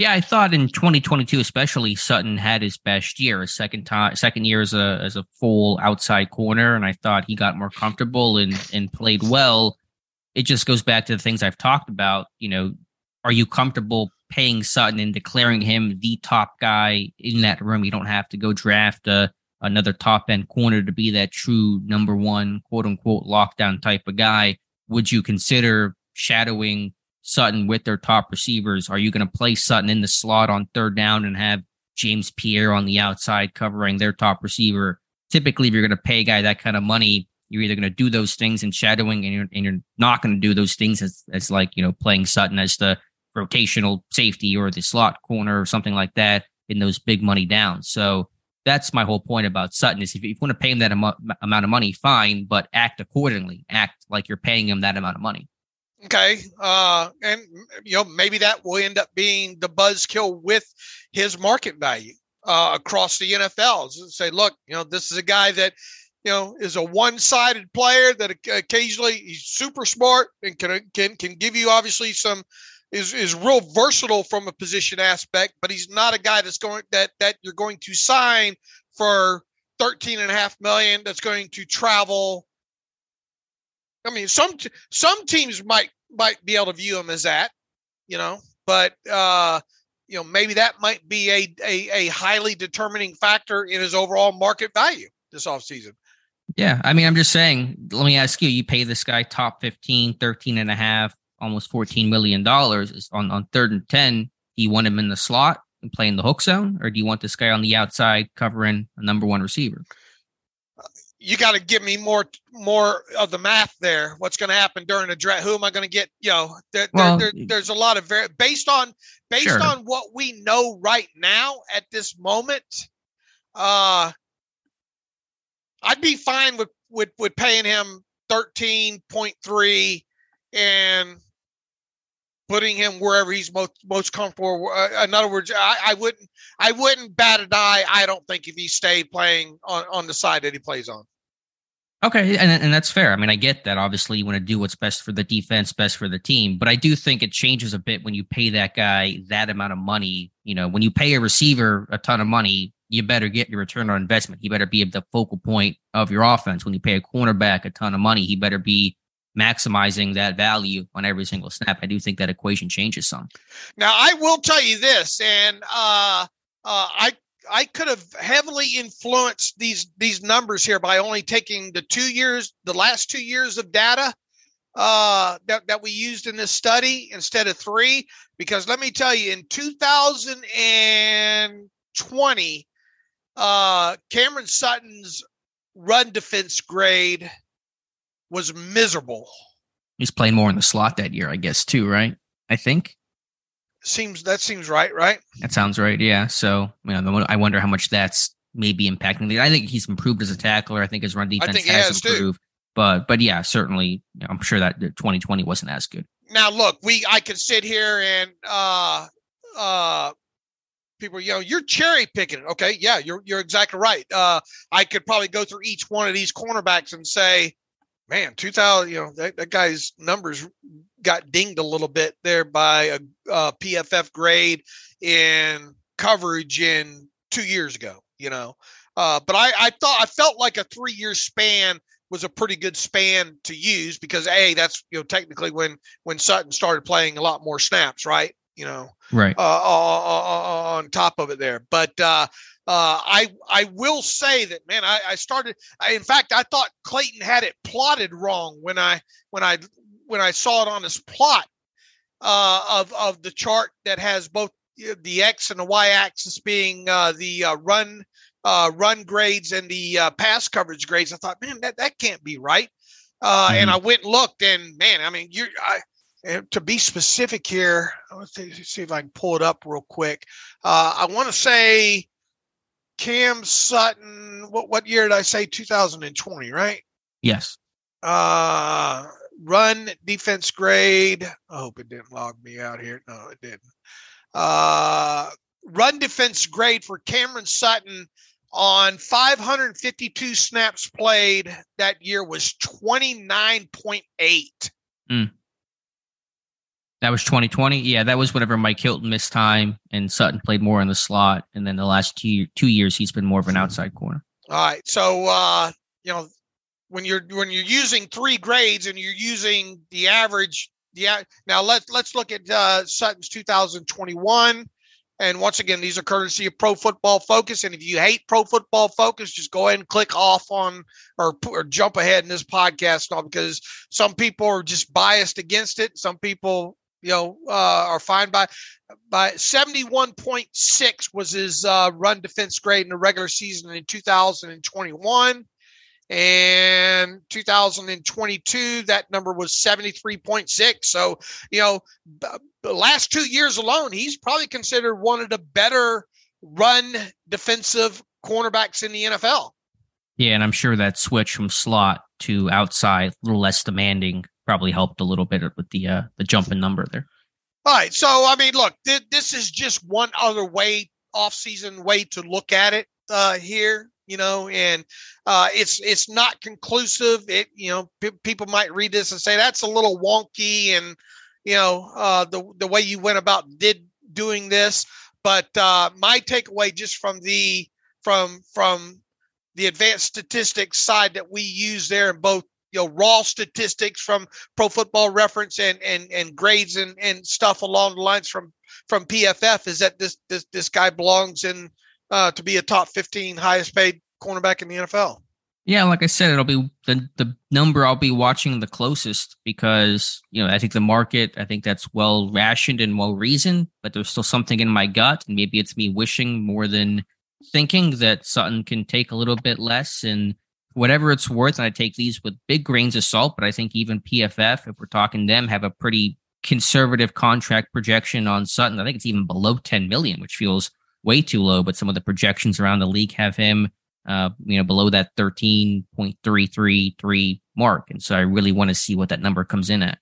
Yeah, I thought in 2022, especially Sutton had his best year, a second time, second year as a as a full outside corner, and I thought he got more comfortable and and played well. It just goes back to the things I've talked about. You know, are you comfortable paying Sutton and declaring him the top guy in that room? You don't have to go draft a another top end corner to be that true number one quote unquote lockdown type of guy. Would you consider shadowing Sutton with their top receivers? Are you going to play Sutton in the slot on third down and have James Pierre on the outside covering their top receiver? Typically, if you're going to pay a guy that kind of money, you're either going to do those things in shadowing and you're, and you're not going to do those things as, as like, you know, playing Sutton as the rotational safety or the slot corner or something like that in those big money downs. So that's my whole point about Sutton is if you want to pay him that am- amount of money, fine, but act accordingly. Act like you're paying him that amount of money. Okay, uh, and you know maybe that will end up being the buzzkill with his market value uh, across the NFL. Say, look, you know, this is a guy that you know is a one-sided player that occasionally he's super smart and can can can give you obviously some is is real versatile from a position aspect, but he's not a guy that's going that that you're going to sign for 13 and a half million that's going to travel. I mean, some some teams might might be able to view him as that, you know, but uh, you know, maybe that might be a, a a highly determining factor in his overall market value this offseason. Yeah, I mean, I'm just saying, let me ask you, you pay this guy top 15, 13 and a half almost $14 million is on, on third and 10. Do you want him in the slot and playing the hook zone, or do you want this guy on the outside covering a number one receiver? You got to give me more more of the math there. What's going to happen during a draft? Who am I going to get? You know, there, well, there, there, there's a lot of very based on based sure. on what we know right now at this moment. Uh, I'd be fine with with with paying him thirteen point three and putting him wherever he's most most comfortable. Uh, in other words, I, I, wouldn't I wouldn't bat an eye. I don't think if he stayed playing on on the side that he plays on. Okay, and and that's fair. I mean, I get that. Obviously, you want to do what's best for the defense, best for the team. But I do think it changes a bit when you pay that guy that amount of money. You know, when you pay a receiver a ton of money, you better get your return on investment. He better be the focal point of your offense. When you pay a cornerback a ton of money, he better be maximizing that value on every single snap. I do think that equation changes some. Now, I will tell you this, and uh, uh, I I could have heavily influenced these these numbers here by only taking the two years, the last two years of data uh, that that we used in this study instead of three. Because let me tell you, in 2020, uh, Cameron Sutton's run defense grade was miserable. He's playing more in the slot that year, I guess, too, right? I think. Seems that seems right, right? That sounds right. Yeah. So, you know, I wonder how much that's maybe impacting the. I think he's improved as a tackler. I think his run defense has, has, improved. Too. But, but yeah, certainly, I'm sure that 2020 wasn't as good. Now, look, we I could sit here and uh uh people, you know, you're cherry picking. Okay, yeah, you're you're exactly right. Uh, I could probably go through each one of these cornerbacks and say, man, 2000, you know, that, that guy's numbers got dinged a little bit there by a, a PFF grade in coverage in two years ago. You know, uh, but I I thought I felt like a three year span was a pretty good span to use because a that's you know technically when when Sutton started playing a lot more snaps, right? you know, right uh, on top of it there. But uh, uh, I I will say that man, I, I started. I, in fact, I thought Clayton had it plotted wrong when I when I when I saw it on his plot uh, of of the chart that has both the x and the y axis being uh, the uh, run uh, run grades and the uh, pass coverage grades. I thought, man, that that can't be right. Uh, mm-hmm. And I went and looked, and man, I mean, you I and to be specific here, let's see if I can pull it up real quick. Uh, I want to say Cam Sutton. What what year did I say? 2020, right? Yes. Uh, run defense grade. I hope it didn't log me out here. No, it didn't. Uh, run defense grade for Cameron Sutton on 552 snaps played that year was 29.8. Mm. That was 2020. Yeah, that was whenever Mike Hilton missed time and Sutton played more in the slot. And then the last two two years, he's been more of an outside corner. All right. So uh, you know, when you're when you're using three grades and you're using the average, yeah. Now let's let's look at uh, Sutton's 2021. And once again, these are courtesy of Pro Football Focus. And if you hate Pro Football Focus, just go ahead and click off on or, or jump ahead in this podcast because some people are just biased against it. Some people you know, uh, are fine by by 71.6 was his uh, run defense grade in the regular season in 2021. And 2022, that number was 73.6. So, you know, the last two years alone, he's probably considered one of the better run defensive cornerbacks in the NFL. Yeah, and I'm sure that switch from slot to outside, a little less demanding, probably helped a little bit with the uh, the jump in number there. All right. So I mean, look, th- this is just one other way off-season way to look at it uh, here. You know, and uh, it's it's not conclusive. It you know p- people might read this and say that's a little wonky, and you know uh, the the way you went about did doing this. But uh, my takeaway just from the from from the advanced statistics side that we use there in both you know raw statistics from Pro Football Reference and and and grades and and stuff along the lines from from PFF is that this this this guy belongs in uh, to be a top 15 highest paid cornerback in the NFL. Yeah, like I said, it'll be the the number I'll be watching the closest because you know I think the market I think that's well rationed and well reasoned, but there's still something in my gut, and maybe it's me wishing more than thinking that Sutton can take a little bit less and whatever it's worth, and I take these with big grains of salt, but I think even PFF, if we're talking them, have a pretty conservative contract projection on Sutton. I think it's even below 10 million, which feels way too low, but some of the projections around the league have him uh, you know, below that 13.333 mark. And so I really want to see what that number comes in at.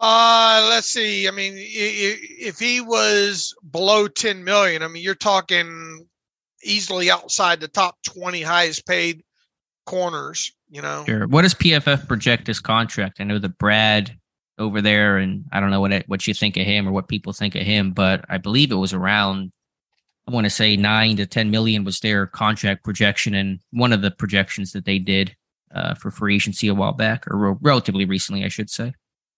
Uh, let's see. I mean, if he was below 10 million, I mean, you're talking easily outside the top 20 highest paid corners, you know. Sure. What does PFF project his contract? I know that Brad over there, and I don't know what it, what you think of him or what people think of him, but I believe it was around I want to say nine to 10 million was their contract projection. And one of the projections that they did uh, for free agency a while back, or relatively recently, I should say.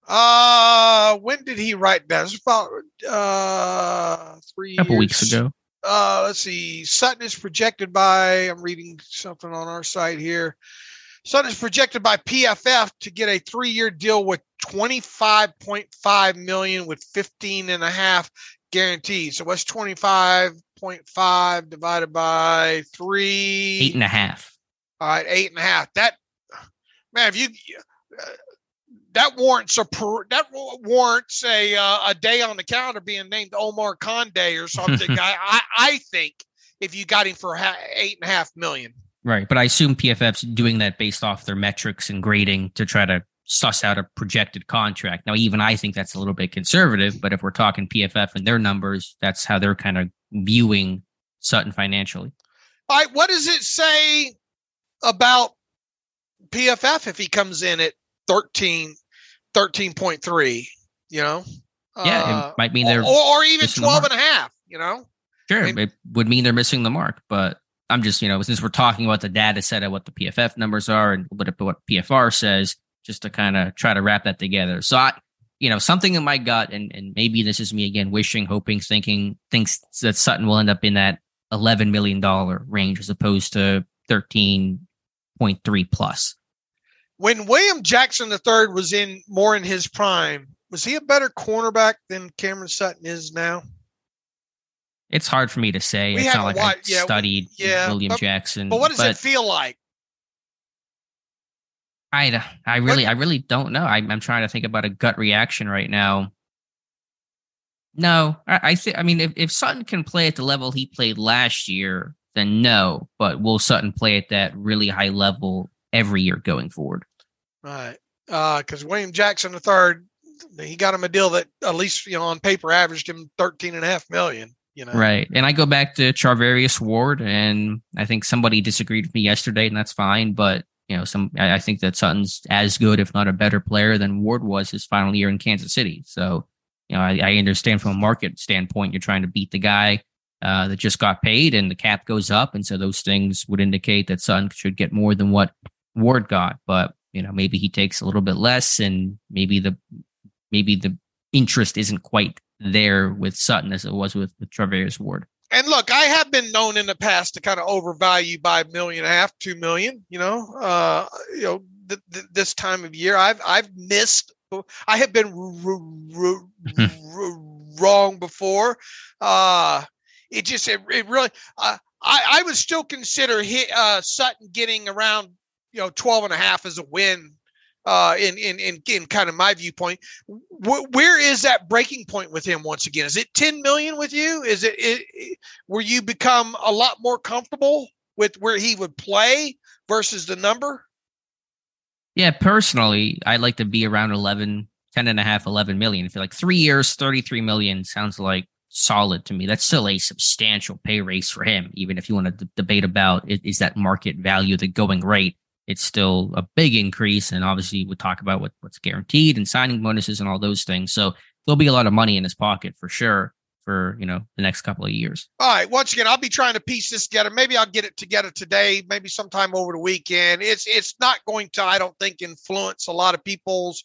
Uh, when did he write that? It was about uh, three a couple years. weeks ago. Uh, let's see. Sutton is projected by, I'm reading something on our site here. Sutton is projected by PFF to get a three-year deal with 25.5 million with 15 and a half guaranteed. So what's 25.5 divided by three? Eight and a half. All right, eight and a half. That man, if you uh, that warrants a per, that warrants a uh, a day on the calendar being named Omar Khan Day or something. [laughs] I, I I think if you got him for ha- eight and a half million. Right, but I assume PFF's doing that based off their metrics and grading to try to suss out a projected contract. Now, even I think that's a little bit conservative, but if we're talking PFF and their numbers, that's how they're kind of viewing Sutton financially. All right, what does it say about PFF if he comes in at 13, 13.3, you know? Yeah, uh, it might mean they're or, or even 12 and a half, you know? Sure, I mean, it would mean they're missing the mark, but I'm just, you know, since we're talking about the data set of what the PFF numbers are and what what PFR says, just to kind of try to wrap that together. So I, you know, something in my gut, and and maybe this is me again, wishing, hoping, thinking, thinks that Sutton will end up in that 11 million dollar range as opposed to 13.3 plus. When William Jackson III was in more in his prime, was he a better cornerback than Cameron Sutton is now? It's hard for me to say. We it's not like I yeah, studied yeah, William but- Jackson. But what does it feel like? I, I really, I really don't know. I'm, I'm trying to think about a gut reaction right now. No, I, I think. I mean, if, if Sutton can play at the level he played last year, then no. But will Sutton play at that really high level every year going forward? Right. Because William Jackson III, he got him a deal that at least, you know, on paper averaged him 13 and a half million, you know? Right. And I go back to Charvarius Ward, and I think somebody disagreed with me yesterday, and that's fine. But you know, some I I think that Sutton's as good, if not a better player than Ward was his final year in Kansas City. So, you know, I, I understand from a market standpoint, you're trying to beat the guy uh, that just got paid, and the cap goes up, and so those things would indicate that Sutton should get more than what Ward got. But you know, maybe he takes a little bit less, and maybe the maybe the interest isn't quite there with Sutton as it was with with Charvarius Ward. And look, I have been known in the past to kind of overvalue by a million and a half, two million. You know, uh, you know, th- th- this time of year, I've I've missed. I have been r- r- r- r- wrong before. Uh, it just it, it really. Uh, I I would still consider hit, uh, Sutton getting around you know 12 and a half as a win. Uh, in, in in in kind of my viewpoint, Wh- where is that breaking point with him once again? Is it 10 million with you? Is it, it, where you become a lot more comfortable with where he would play versus the number? Yeah, personally, I'd like to be around 11, 10 and a half, 11 million. I feel like three years, 33 million sounds like solid to me. That's still a substantial pay raise for him. Even if you want to d- debate about is, is that market value the going rate, it's still a big increase. And obviously, we talk about what, what's guaranteed and signing bonuses and all those things. So there'll be a lot of money in his pocket for sure for you know the next couple of years. All right. Once again, I'll be trying to piece this together. Maybe I'll get it together today, maybe sometime over the weekend. It's it's not going to, I don't think, influence a lot of people's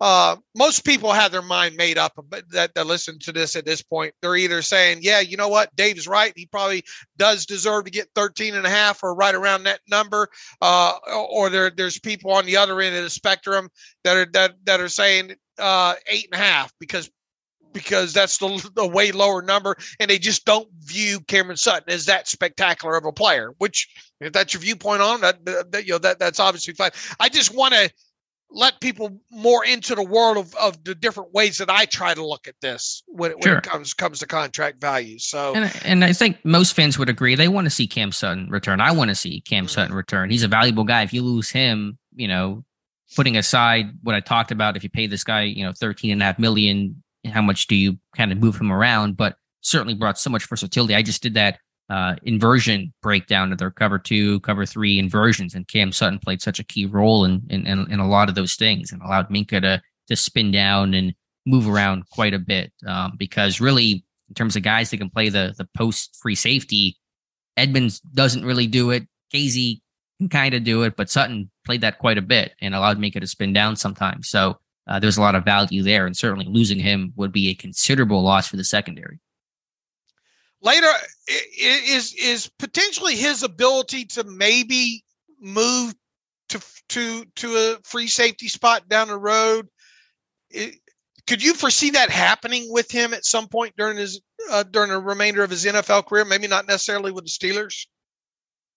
uh, most people have their mind made up that, that listen to this at this point. They're either saying, yeah, you know what, Dave's right. He probably does deserve to get 13 and a half or right around that number. Uh, or there, there's people on the other end of the spectrum that are, that, that are saying, uh, eight and a half because, because that's the, the way lower number. And they just don't view Cameron Sutton as that spectacular of a player, which if that's your viewpoint on that, that you know, that that's obviously fine. I just want to, let people more into the world of, of the different ways that I try to look at this when, when Sure. it comes comes to contract values. So And, and I think most fans would agree. They want to see Cam Sutton return. I want to see Cam Mhm. Sutton return. He's a valuable guy. If you lose him, you know, putting aside what I talked about, if you pay this guy, you know, 13 and a half million, how much do you kind of move him around? But certainly brought so much versatility. I just did that uh, inversion breakdown of their cover two, cover three inversions, and Cam Sutton played such a key role in in, in, in a lot of those things and allowed Minkah to to spin down and move around quite a bit. Um, because really, in terms of guys that can play the the post free safety, Edmunds doesn't really do it. Kazee can kind of do it, but Sutton played that quite a bit and allowed Minkah to spin down sometimes. So uh, there's a lot of value there, and certainly losing him would be a considerable loss for the secondary. Later is is potentially his ability to maybe move to to to a free safety spot down the road. It, could you foresee that happening with him at some point during his uh, during the remainder of his NFL career? Maybe not necessarily with the Steelers.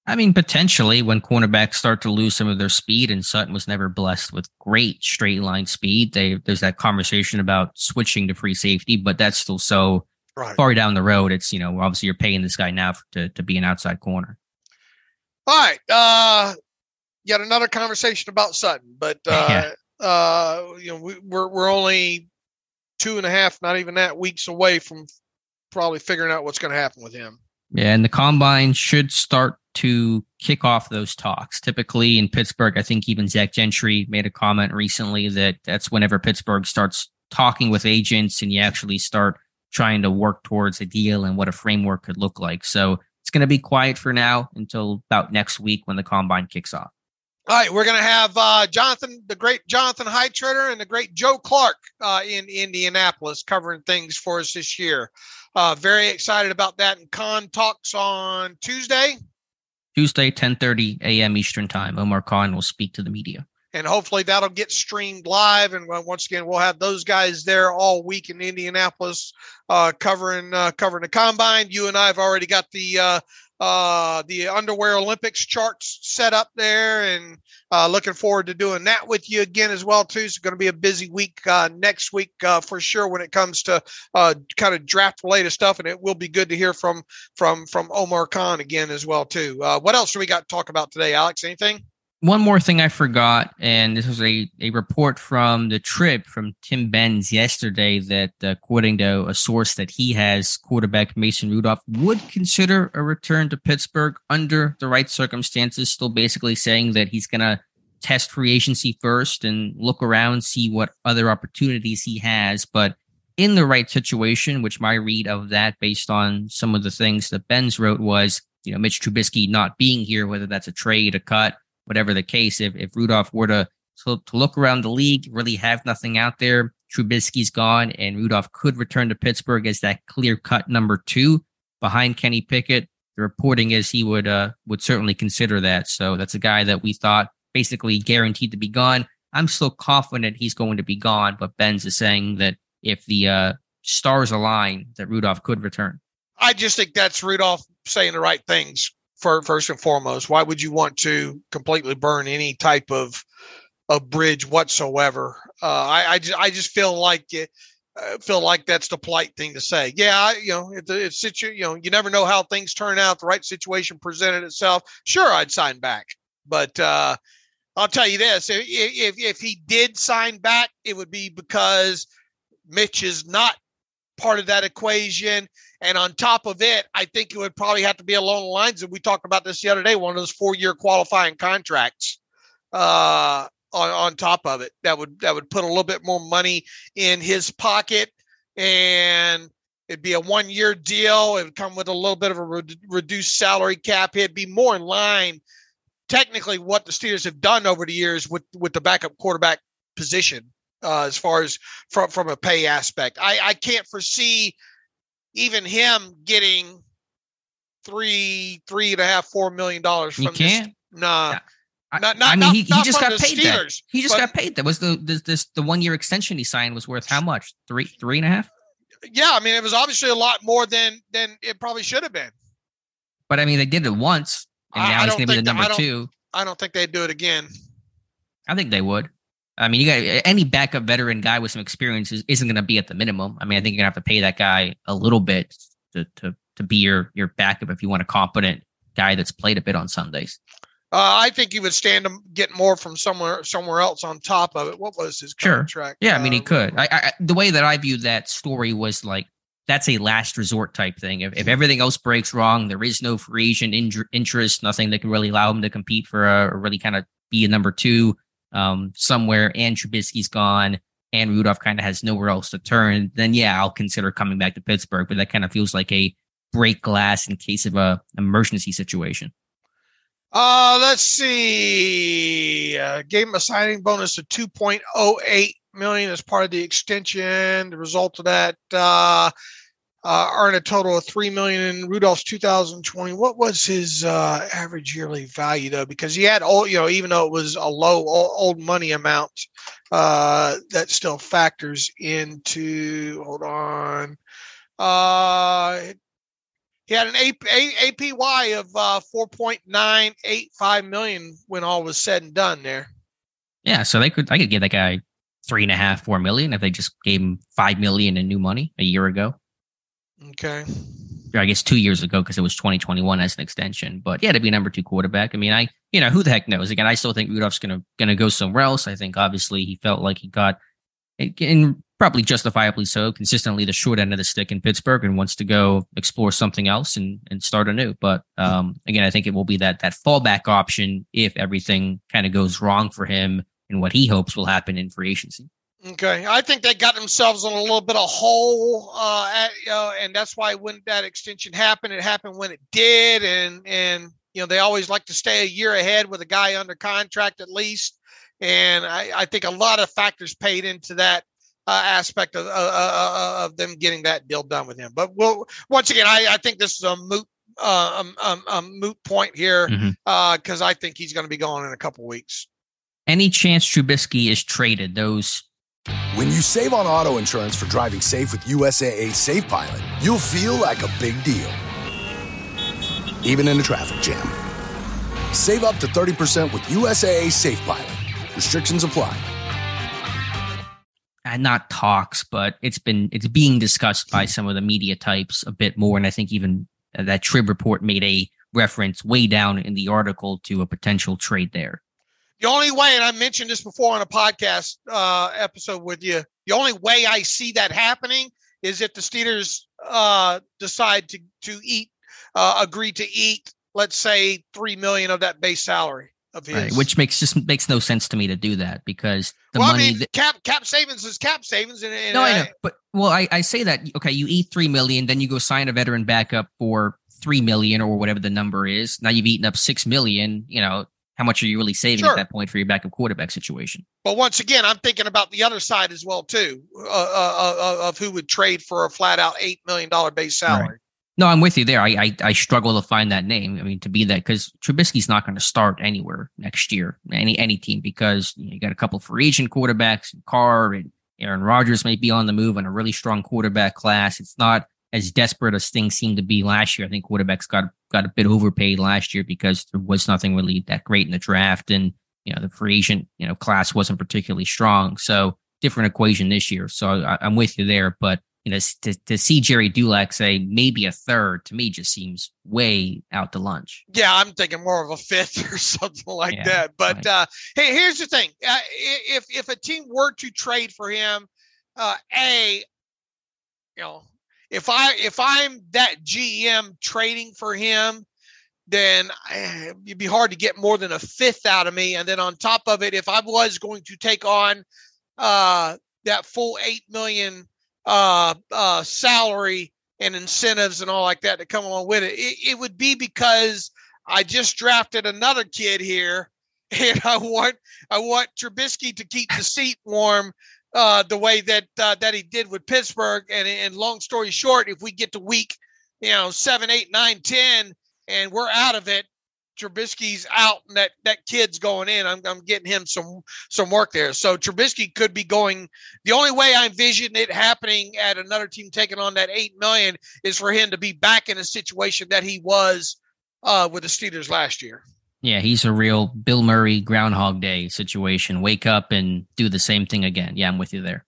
I mean, potentially when cornerbacks start to lose some of their speed, and Sutton was never blessed with great straight line speed. They, there's that conversation about switching to free safety, but that's still so right. far down the road. It's you know obviously you're paying this guy now to to be an outside corner. All right, uh, yet another conversation about Sutton, but [laughs] uh, yeah. uh, you know we, we're we're only two and a half, not even that weeks away from probably figuring out what's going to happen with him. Yeah, and the combine should start to kick off those talks. Typically in Pittsburgh, I think even Zach Gentry made a comment recently that that's whenever Pittsburgh starts talking with agents and you actually start trying to work towards a deal and what a framework could look like. So it's going to be quiet for now until about next week when the combine kicks off. All right, we're going to have uh, Jonathan, the great Jonathan Heitritter, and the great Joe Clark uh, in Indianapolis covering things for us this year. Uh, very excited about that. And Khan talks on Tuesday. Tuesday, 10:30 a.m. Eastern Time. Omar Khan will speak to the media. And hopefully that'll get streamed live. And once again, we'll have those guys there all week in Indianapolis, uh, covering uh, covering the combine. You and I have already got the uh, uh, the underwear Olympics charts set up there, and uh, looking forward to doing that with you again as well too. It's going to be a busy week uh, next week uh, for sure when it comes to uh, kind of draft related stuff, and it will be good to hear from from from Omar Khan again as well too. Uh, what else do we got to talk about today, Alex? Anything? One more thing I forgot, and this was a, a report from the Trib from Tim Benz yesterday that, uh, according to a source that he has, quarterback Mason Rudolph would consider a return to Pittsburgh under the right circumstances. Still basically saying that he's going to test free agency first and look around, see what other opportunities he has. But in the right situation, which my read of that, based on some of the things that Benz wrote, was you know Mitch Trubisky not being here, whether that's a trade, a cut whatever the case, if, if Rudolph were to, to, to look around the league, really have nothing out there, Trubisky's gone, and Rudolph could return to Pittsburgh as that clear cut number two behind Kenny Pickett. The reporting is he would uh, would certainly consider that. So that's a guy that we thought basically guaranteed to be gone. I'm still confident he's going to be gone, but Benz is saying that if the uh, stars align, that Rudolph could return. I just think that's Rudolph saying the right things first and foremost. Why would you want to completely burn any type of a bridge whatsoever? Uh, I, I just I just feel like it. Uh, feel like that's the polite thing to say. Yeah, I, you know, if it's situ, you know, you never know how things turn out. The right situation presented itself. Sure, I'd sign back, but uh, I'll tell you this: if, if if he did sign back, it would be because Mitch is not part of that equation. And on top of it, I think it would probably have to be along the lines and we talked about this the other day, one of those four year qualifying contracts uh, on, on top of it. That would that would put a little bit more money in his pocket and it'd be a one year deal. It would come with a little bit of a re- reduced salary cap. It'd be more in line technically what the Steelers have done over the years with with the backup quarterback position uh, as far as from from a pay aspect. I I can't foresee even him getting three, three and a half, four million dollars from can't. This, nah. Not, not, I mean, not, he, he just got paid Steelers, that. He just but, got paid. That was the this, this the one year extension he signed was worth how much? Three three and a half. Yeah, I mean, it was obviously a lot more than than it probably should have been. But I mean, they did it once, and now he's going to be the number I two. I don't think they'd do it again. I think they would. I mean, you got any backup veteran guy with some experience is, not going to be at the minimum. I mean, I think you're going to have to pay that guy a little bit to, to, to be your, your backup if you want a competent guy that's played a bit on Sundays. Uh, I think he would stand to get more from somewhere somewhere else on top of it. What was his contract? Sure. Yeah, I mean, he uh, could. I, I, the way that I viewed that story was like that's a last resort type thing. If, if everything else breaks wrong, there is no free agent in, interest, nothing that can really allow him to compete for a, or really kind of be a number two um, somewhere and Trubisky's gone and Rudolph kind of has nowhere else to turn, then yeah, I'll consider coming back to Pittsburgh. But that kind of feels like a break glass in case of a emergency situation. Uh, let's see. Uh, gave him a signing bonus of 2.08 million as part of the extension. The result of that, uh, uh, earned a total of three million in Rudolph's 2020. What was his uh, average yearly value though? Because he had all, you know, even though it was a low old money amount, uh, that still factors into. Hold on. Uh, he had an APY of uh, 4.985 million when all was said and done there. Yeah, so they could I could give that guy three and a half, four million if they just gave him five million in new money a year ago. Okay. I guess two years ago because it was 2021 as an extension. But yeah, to be number two quarterback. I mean, I you know who the heck knows? Again, I still think Rudolph's gonna gonna go somewhere else. I think obviously he felt like he got and probably justifiably so, consistently the short end of the stick in Pittsburgh and wants to go explore something else and, and start anew. But um, again, I think it will be that that fallback option if everything kind of goes wrong for him and what he hopes will happen in free agency. Okay, I think they got themselves in a little bit of hole, uh, at, and that's why when that extension happened, it happened when it did, and and you know they always like to stay a year ahead with a guy under contract at least, and I, I think a lot of factors paid into that uh, aspect of, uh, uh, uh of them getting that deal done with him. But well, once again, I, I think this is a moot uh, um, um, um, moot point here because mm-hmm. I think he's going to be gone in a couple weeks. Any chance Trubisky is traded? Those when you save on auto insurance for driving safe with USAA Safe Pilot, you'll feel like a big deal, even in a traffic jam. Save up to 30% with USAA Safe Pilot. Restrictions apply. And not talks, but it's been it's being discussed by some of the media types a bit more, and I think even uh, that Trib report made a reference way down in the article to a potential trade there. The only way, and I mentioned this before on a podcast uh, episode with you, the only way I see that happening is if the Steelers uh, decide to to eat, uh, agree to eat, let's say three million of that base salary of his, right, which makes just makes no sense to me to do that because the well, money I mean, that, cap cap savings is cap savings. And, and no, I know, but well, I, I say that okay, you eat three million, then you go sign a veteran backup for three million or whatever the number is. Now you've eaten up six million. You know, how much are you really saving sure. at that point for your backup quarterback situation? But once again, I'm thinking about the other side as well too, uh, uh, uh, of who would trade for a flat out eight million dollar base salary. Right. No, I'm with you there. I, I, I struggle to find that name. I mean, to be that because Trubisky's not going to start anywhere next year, any any team, because you, know, you got a couple free agent quarterbacks, and Carr and Aaron Rodgers may be on the move and a really strong quarterback class. It's not as desperate as things seemed to be last year. I think quarterbacks got got a bit overpaid last year because there was nothing really that great in the draft, and you know the free agent you know class wasn't particularly strong. So different equation this year. So I, I'm with you there, but you know to, to see Gerry Dulac say maybe a third to me just seems way out to lunch. Yeah, I'm thinking more of a fifth [laughs] or something like yeah, that. But right. uh, hey, here's the thing: uh, if if a team were to trade for him, uh, a you know if I if I'm that GM trading for him, then eh, it'd be hard to get more than a fifth out of me. And then on top of it, if I was going to take on uh, that full eight million uh, uh, salary and incentives and all like that to come along with it, it, it would be because I just drafted another kid here, [laughs] and I want I want Trubisky to keep the seat warm uh, the way that uh, that he did with Pittsburgh. And, and long story short, if we get to week, you know, seven, eight, nine, ten, and we're out of it, Trubisky's out and that that kid's going in. I'm I'm getting him some some work there. So Trubisky could be going. The only way I envision it happening at another team taking on that eight million is for him to be back in a situation that he was uh, with the Steelers last year. Yeah, he's a real Bill Murray Groundhog Day situation. Wake up and do the same thing again. Yeah, I'm with you there.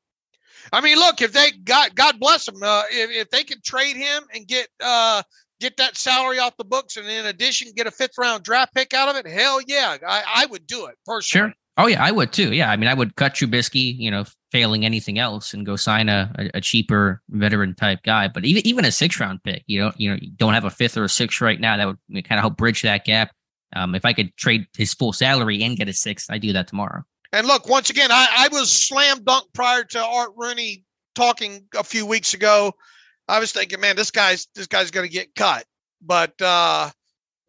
I mean, look, if they got God bless them, uh, if, if they could trade him and get uh, get that salary off the books, and in addition get a fifth round draft pick out of it, hell yeah, I, I would do it personally. Sure. Oh yeah, I would too. Yeah, I mean, I would cut Trubisky, you know, failing anything else, and go sign a, a, cheaper veteran type guy. But even even a six round pick, you know, you know, you don't have a fifth or a sixth right now. That would kind of help bridge that gap. Um, if I could trade his full salary and get a six, I do that tomorrow. and look, once again, I, I was slam dunk prior to Art Rooney talking a few weeks ago. I was thinking, man, this guy's this guy's going to get cut. But uh,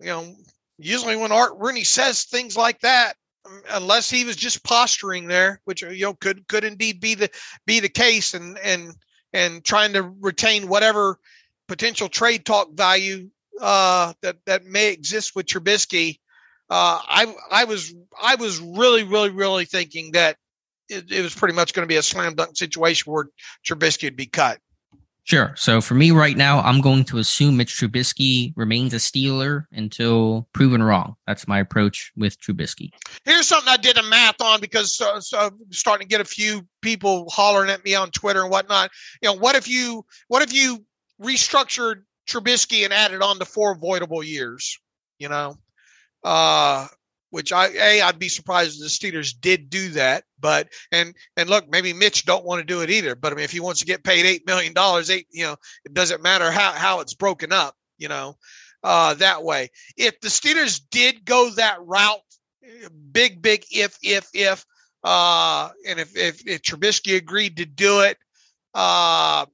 you know, usually when Art Rooney says things like that, unless he was just posturing there, which you know could could indeed be the be the case, and and and trying to retain whatever potential trade talk value uh, that that may exist with Trubisky. Uh, I I was I was really really really thinking that it, it was pretty much going to be a slam dunk situation where Trubisky would be cut. Sure. So for me right now, I'm going to assume Mitch Trubisky remains a Steeler until proven wrong. That's my approach with Trubisky. Here's something I did a math on because uh, so I'm starting to get a few people hollering at me on Twitter and whatnot. You know, what if you what if you restructured Trubisky and added on the four avoidable years? You know, uh, which I a I'd be surprised if the Steelers did do that. But and and look, maybe Mitch don't want to do it either. But I mean, if he wants to get paid eight million dollars, eight you know, it doesn't matter how how it's broken up. You know, uh, that way. If the Steelers did go that route, big big if if if uh, and if if, if Trubisky agreed to do it, uh,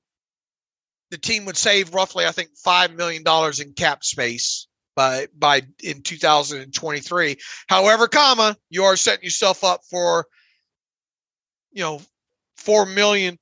the team would save roughly, I think, five million dollars in cap space by by in 2023. However, comma, you are setting yourself up for you know four million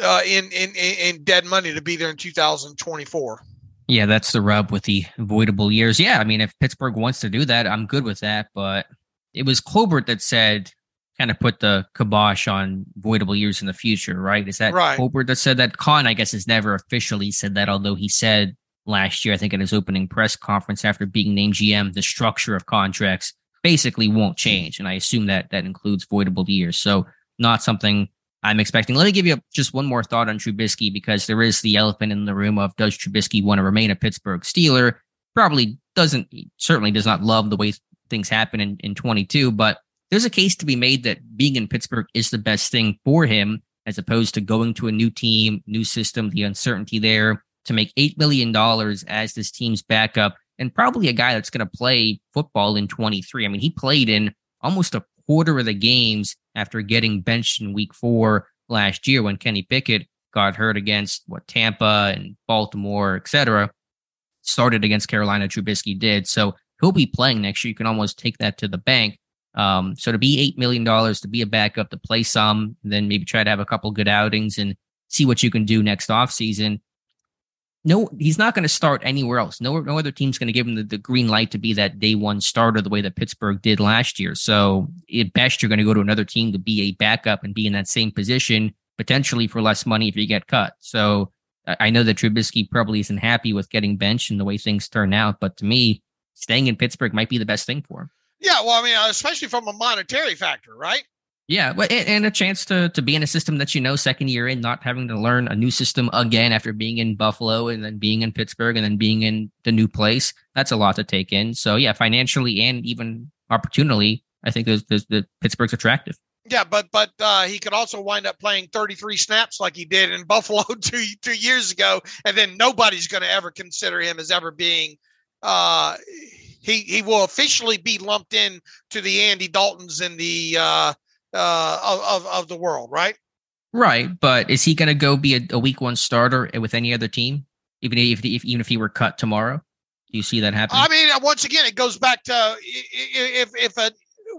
uh, in, in in dead money to be there in 2024. Yeah, that's the rub with the avoidable years. Yeah, I mean, if Pittsburgh wants to do that, I'm good with that. But it was Colbert that said, kind of put the kibosh on voidable years in the future, right? Is that right. Colbert that said that? Khan, I guess, has never officially said that, although he said last year, I think in his opening press conference after being named GM, the structure of contracts basically won't change. And I assume that that includes voidable years. So not something I'm expecting. Let me give you just one more thought on Trubisky because there is the elephant in the room of does Trubisky want to remain a Pittsburgh Steeler? Probably doesn't, certainly does not love the way things happen in, in 22, but there's a case to be made that being in Pittsburgh is the best thing for him as opposed to going to a new team, new system, the uncertainty there to make $8 million as this team's backup and probably a guy that's going to play football in 23. I mean, he played in almost a quarter of the games after getting benched in week four last year when Kenny Pickett got hurt against what Tampa and Baltimore, etc. Started against Carolina, Trubisky did. So he'll be playing next year. You can almost take that to the bank. Um, so to be $8 million, to be a backup, to play some, then maybe try to have a couple good outings and see what you can do next offseason no, he's not going to start anywhere else. No, no other team's going to give him the, the, green light to be that day one starter the way that Pittsburgh did last year. So at best, you're going to go to another team to be a backup and be in that same position, potentially for less money if you get cut. So I know that Trubisky probably isn't happy with getting benched and the way things turn out, but to me, staying in Pittsburgh might be the best thing for him. Yeah, well, I mean, especially from a monetary factor, right? Yeah, but and a chance to to be in a system that you know second year in, not having to learn a new system again after being in Buffalo and then being in Pittsburgh and then being in the new place. That's a lot to take in. So yeah, financially and even opportunity, I think there's, there's the Pittsburgh's attractive. Yeah, but but uh, he could also wind up playing 33 snaps like he did in [laughs] Buffalo two two years ago, and then nobody's going to ever consider him as ever being. Uh, he he will officially be lumped in to the Andy Daltons and the uh, uh, of, of the world, right? Right, but is he going to go be a, a, week one starter with any other team, even if, if even if he were cut tomorrow? Do you see that happen? I mean, once again, it goes back to if if a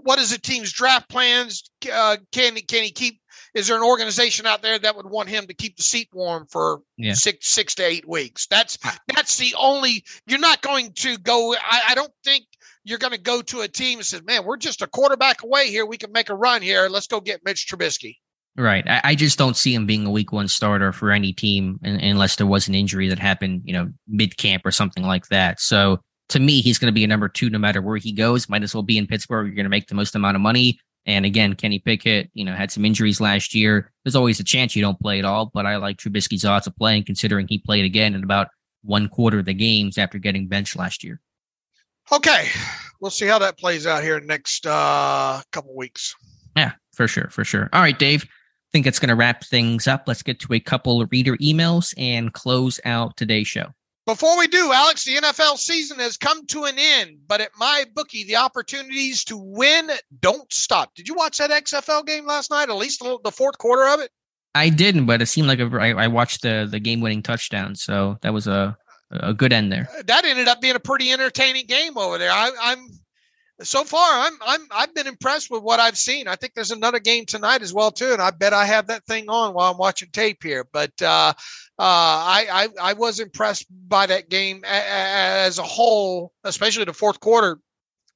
what is the team's draft plans? Uh, can can he keep? Is there an organization out there that would want him to keep the seat warm for yeah. six six to eight weeks? That's that's the only. You're not going to go. I, I don't think you're going to go to a team and say, man, we're just a quarterback away here. We can make a run here. Let's go get Mitch Trubisky. Right. I, I just don't see him being a week one starter for any team unless there was an injury that happened, you know, mid camp or something like that. So to me, he's going to be a number two no matter where he goes. Might as well be in Pittsburgh. You're going to make the most amount of money. And again, Kenny Pickett, you know, had some injuries last year. There's always a chance you don't play at all, but I like Trubisky's odds of playing considering he played again in about one quarter of the games after getting benched last year. Okay, we'll see how that plays out here in the next uh, couple weeks. Yeah, for sure, for sure. All right, Dave. I think it's going to wrap things up. Let's get to a couple of reader emails and close out today's show. Before we do, Alex, the NFL season has come to an end, but at my bookie, the opportunities to win don't stop. Did you watch that XFL game last night? At least the fourth quarter of it. I didn't, but it seemed like a, I, I watched the the game winning touchdown, so that was a a good end there. That ended up being a pretty entertaining game over there. I, I'm so far I'm I'm I've been impressed with what I've seen. I think there's another game tonight as well too, and I bet I have that thing on while I'm watching tape here. But uh, uh, I, I I was impressed by that game as a whole, especially the fourth quarter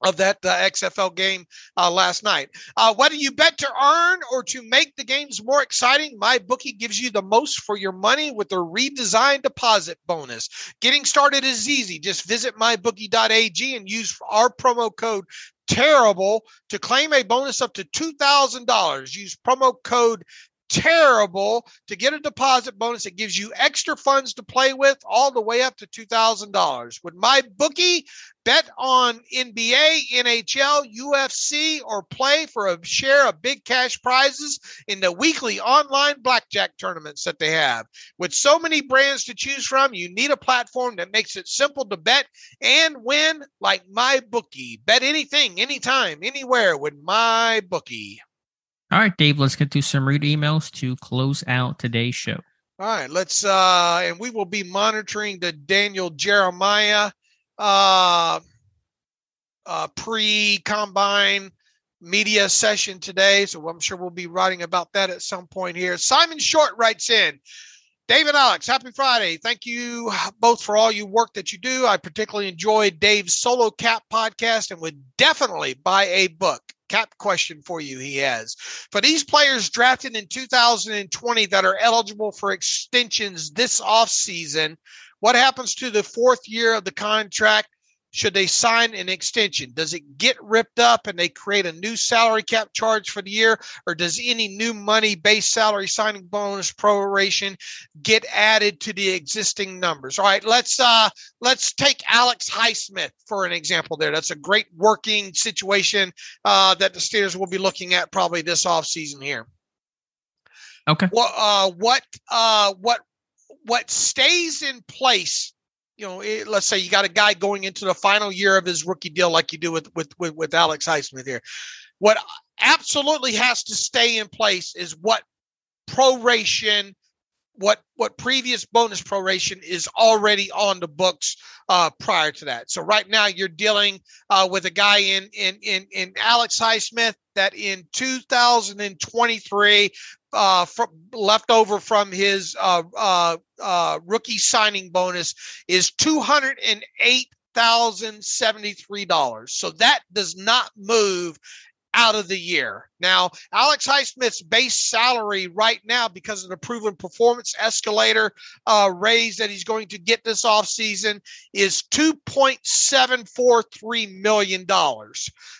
of that uh, XFL game uh, last night. Uh, whether you bet to earn or to make the games more exciting, my bookie gives you the most for your money with a redesigned deposit bonus. Getting started is easy. Just visit mybookie.ag and use our promo code terrible to claim a bonus up to $2,000. Use promo code terrible to get a deposit bonus that gives you extra funds to play with all the way up to $2,000. With my bookie, bet on NBA, NHL, UFC, or play for a share of big cash prizes in the weekly online blackjack tournaments that they have. With so many brands to choose from, you need a platform that makes it simple to bet and win like my bookie. Bet anything, anytime, anywhere with my bookie. All right, Dave, let's get to some read emails to close out today's show. All right, let's uh and we will be monitoring the Daniel Jeremiah uh uh pre-combine media session today. So I'm sure we'll be writing about that at some point here. Simon Short writes in. David Alex, happy Friday. Thank you both for all you work that you do. I particularly enjoyed Dave's solo cap podcast and would definitely buy a book cap question for you he has. For these players drafted in 2020 that are eligible for extensions this offseason, what happens to the fourth year of the contract should they sign an extension? Does it get ripped up and they create a new salary cap charge for the year, or does any new money based salary signing bonus proration get added to the existing numbers? All right, let's uh let's take Alex Highsmith for an example there. That's a great working situation uh, that the Steelers will be looking at probably this offseason here. Okay. What uh what uh what what stays in place you know, it, let's say you got a guy going into the final year of his rookie deal, like you do with with with, with Alex Highsmith here. What absolutely has to stay in place is what proration, what what previous bonus proration is already on the books uh, prior to that. So right now you're dealing uh, with a guy in in in in Alex Highsmith that in 2023 uh, from, left over from his uh, uh, uh, rookie signing bonus is two hundred and eight thousand seventy three dollars. So that does not move out of the year. Now, Alex Highsmith's base salary right now, because of the proven performance escalator uh, raise that he's going to get this offseason, is $2.743 million.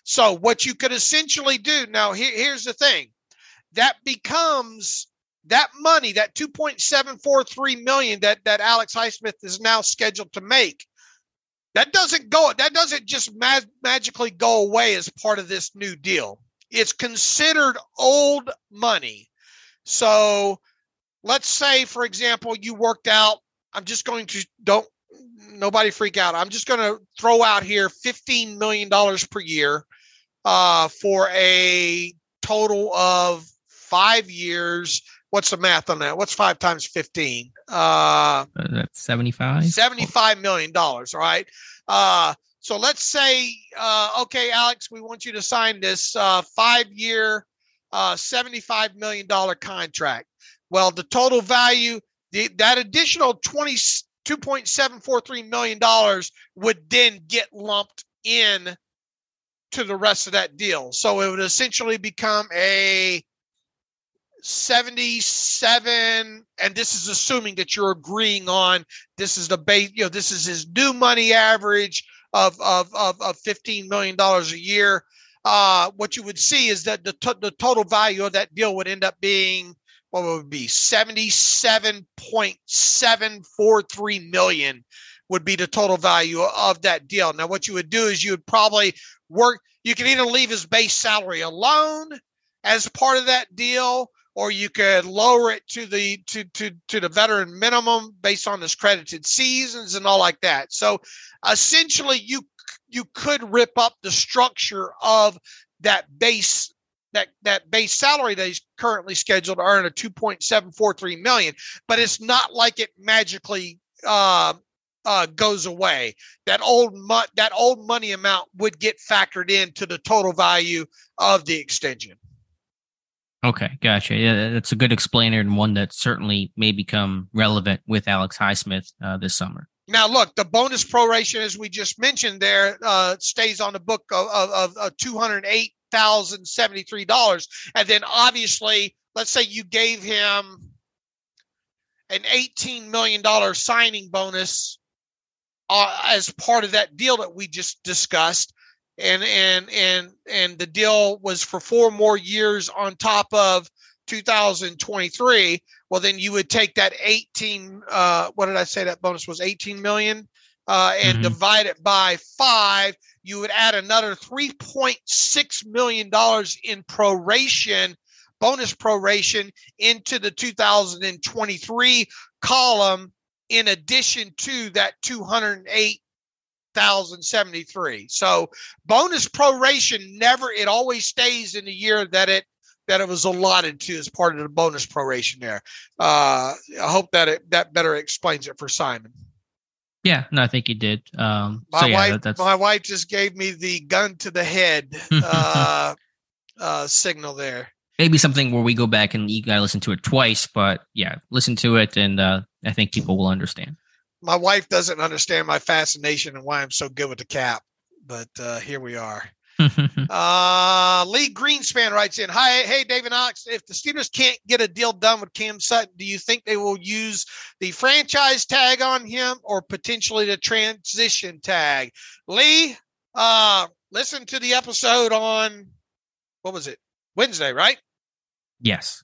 So, what you could essentially do now, here, here's the thing that becomes that money, that 2.743 million that that Alex Highsmith is now scheduled to make. That doesn't go. That doesn't just magically go away as part of this new deal. It's considered old money. So, let's say, for example, you worked out. I'm just going to don't nobody freak out. I'm just going to throw out here 15 million dollars per year uh, for a total of five years. What's the math on that? What's five times 15? Uh, that's 75. $75 million. All right. Uh, so let's say, uh, okay, Alex, we want you to sign this uh, five year, uh, $75 million contract. Well, the total value, the, that additional 20, $2.743 million would then get lumped in to the rest of that deal. So it would essentially become a 77 and this is assuming that you're agreeing on this is the base you know this is his new money average of of of, of 15 million dollars a year. Uh what you would see is that the, t- the total value of that deal would end up being what would be 77.743 million would be the total value of that deal. Now what you would do is you would probably work you can either leave his base salary alone as part of that deal or you could lower it to the to to to the veteran minimum based on his credited seasons and all like that. So essentially, you you could rip up the structure of that base that that base salary that he's currently scheduled to earn a 2.743 million but it's not like it magically uh, uh, goes away that old mo- that old money amount would get factored into the total value of the extension Okay, gotcha. Yeah, that's a good explainer and one that certainly may become relevant with Alex Highsmith uh, this summer. Now, look, the bonus proration, as we just mentioned, there uh, stays on the book of, of, of two hundred eight thousand seventy three dollars, and then obviously, let's say you gave him an eighteen million dollar signing bonus uh, as part of that deal that we just discussed and and and and the deal was for four more years on top of 2023 well then you would take that 18 uh what did i say that bonus was 18 million uh and mm-hmm. divide it by five you would add another 3.6 million dollars in proration bonus proration into the 2023 column in addition to that 208 1073 so bonus proration never it always stays in the year that it that it was allotted to as part of the bonus proration there. Uh i hope that it that better explains it for simon. Yeah no i think he did. Um my so yeah, wife that, my wife just gave me the gun to the head [laughs] uh uh signal there. Maybe something where we go back and you gotta listen to it twice but yeah listen to it and uh i think people will understand my wife doesn't understand my fascination and why I'm so good with the cap, but uh, here we are. [laughs] uh, Lee Greenspan writes in, "Hi, hey David Knox. If the Steelers can't get a deal done with Cam Sutton, do you think they will use the franchise tag on him or potentially the transition tag?" Lee, uh, listen to the episode on what was it Wednesday, right? Yes.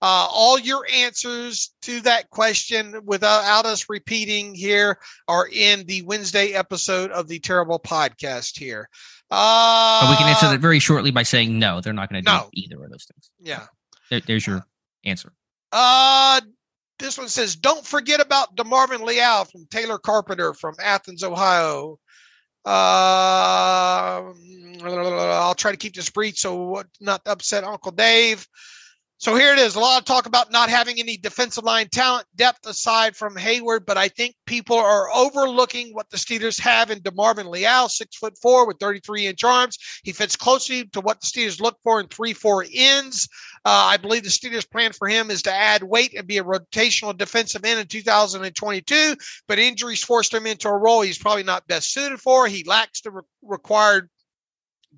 Uh, all your answers to that question without us repeating here are in the Wednesday episode of the Terrible Podcast here. Uh, but we can answer that very shortly by saying no, they're not going to do either of those things. Yeah. There, there's your answer. Uh, this one says, don't forget about DeMarvin Leal from Taylor Carpenter from Athens, Ohio. Uh, I'll try to keep this brief so what not upset Uncle Dave. So here it is. A lot of talk about not having any defensive line talent depth aside from Heyward, but I think people are overlooking what the Steelers have in DeMarvin Leal, six foot four with 33 inch arms. He fits closely to what the Steelers look for in three four ends. Uh, I believe the Steelers' plan for him is to add weight and be a rotational defensive end in 2022, but injuries forced him into a role he's probably not best suited for. He lacks the re- required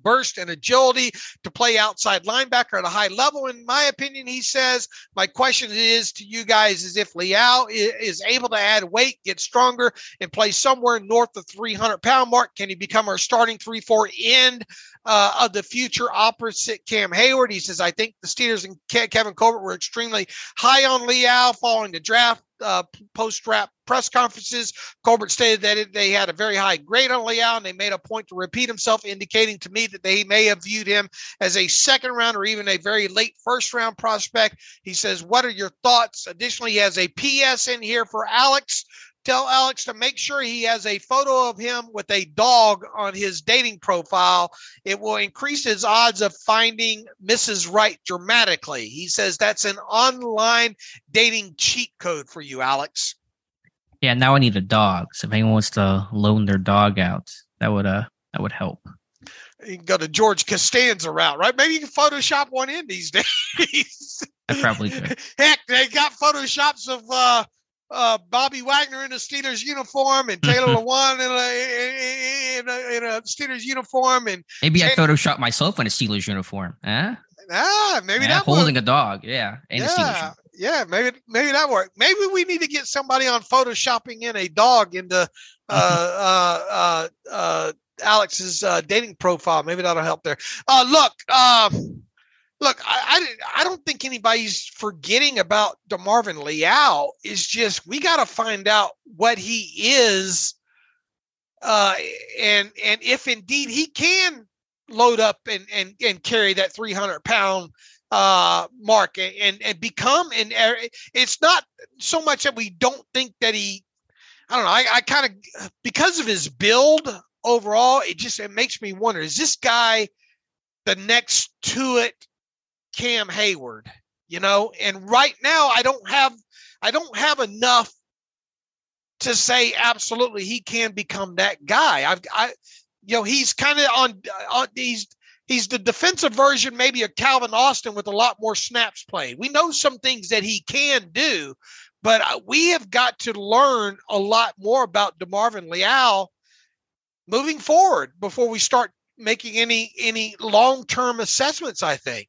burst and agility to play outside linebacker at a high level. In my opinion, he says, my question is to you guys is if Leal is able to add weight, get stronger, and play somewhere north of 300 pound mark, can he become our starting 3-4 end uh, of the future opposite Cam Heyward? He says, I think the Steelers and Kevin Colbert were extremely high on Leal following the draft uh, post draft press conferences, Colbert stated that it, they had a very high grade on Leal and they made a point to repeat himself, indicating to me that they may have viewed him as a second round or even a very late first round prospect. He says, What are your thoughts? Additionally, he has a PS in here for Alex tell Alex to make sure he has a photo of him with a dog on his dating profile. It will increase his odds of finding Mrs. Right dramatically. He says that's an online dating cheat code for you, Alex. Yeah, now I need a dog. So if anyone wants to loan their dog out, that would uh that would help. You can go to George Costanza route, right? Maybe you can Photoshop one in these [laughs] days. I probably could. Heck, they got Photoshops of uh uh, Bobby Wagner in a Steelers uniform and Taylor Lewan in a, in a, in a Steelers uniform and maybe I Photoshop myself in a Steelers uniform. Huh? Ah, maybe yeah, that holding a dog. Yeah, yeah, yeah. Maybe maybe that worked. Maybe we need to get somebody on photoshopping in a dog into uh, [laughs] uh, uh, uh, Alex's uh, dating profile. Maybe that'll help there. Uh, look. Um, look, I, I, I don't think anybody's forgetting about DeMarvin Leal. Is just we got to find out what he is, uh, and and if indeed he can load up and and and carry that 300 pound uh, mark and and become and it's not so much that we don't think that he I don't know I, I kind of because of his build overall it just it makes me wonder is this guy the next to it Cam Heyward, you know and right now I don't have I don't have enough to say absolutely he can become that guy I've I you know he's kind of on, on he's he's the defensive version maybe of Calvin Austin with a lot more snaps played. We know some things that he can do, but uh, we have got to learn a lot more about DeMarvin Leal moving forward before we start making any any long-term assessments, I think.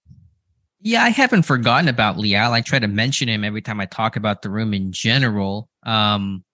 Yeah, I haven't forgotten about Leal. I try to mention him every time I talk about the room in general. Um,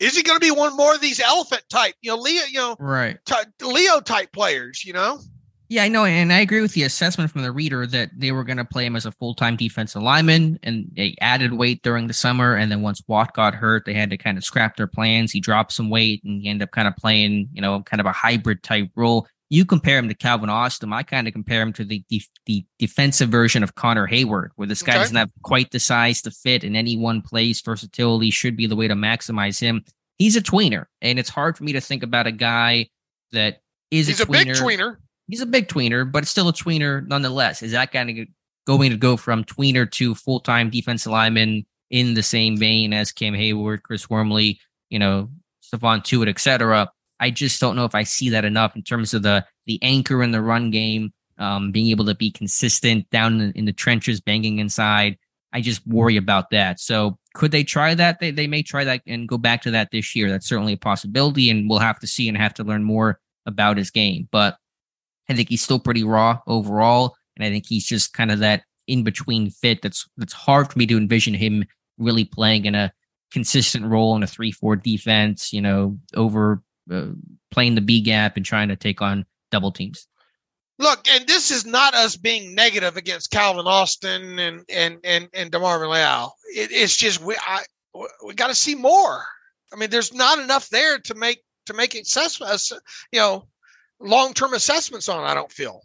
is he going to be one more of these elephant type, you know, Leo, you know, right, t- Leo type players, you know? Yeah, I know, and I agree with the assessment from the reader that they were going to play him as a full time defensive lineman, and they added weight during the summer. And then once Watt got hurt, they had to kind of scrap their plans. He dropped some weight, and he ended up kind of playing, you know, kind of a hybrid type role. You compare him to Calvin Austin. I kind of compare him to the the, the defensive version of Connor Heyward, where this guy okay. doesn't have quite the size to fit in any one place. Versatility should be the way to maximize him. He's a tweener, and it's hard for me to think about a guy that is He's a, a big tweener he's a big tweener, but it's still a tweener nonetheless. Is that kind of going to go from tweener to full time defensive lineman in the same vein as Cam Heyward, Chris Wormley, you know, Stephon Tuitt, etc. I just don't know if I see that enough in terms of the the anchor in the run game, um, being able to be consistent down in, in the trenches, banging inside. I just worry about that. So could they try that? They they may try that and go back to that this year. That's certainly a possibility, and we'll have to see and have to learn more about his game. But I think he's still pretty raw overall, and I think he's just kind of that in between fit that's that's hard for me to envision him really playing in a consistent role in a three four defense. You know, over uh, playing the B gap and trying to take on double teams. Look, and this is not us being negative against Calvin Austin and and and and DeMarvin Leal. It, it's just we I we got to see more. I mean, there's not enough there to make to make it successful. You know, long term assessments on. I don't feel.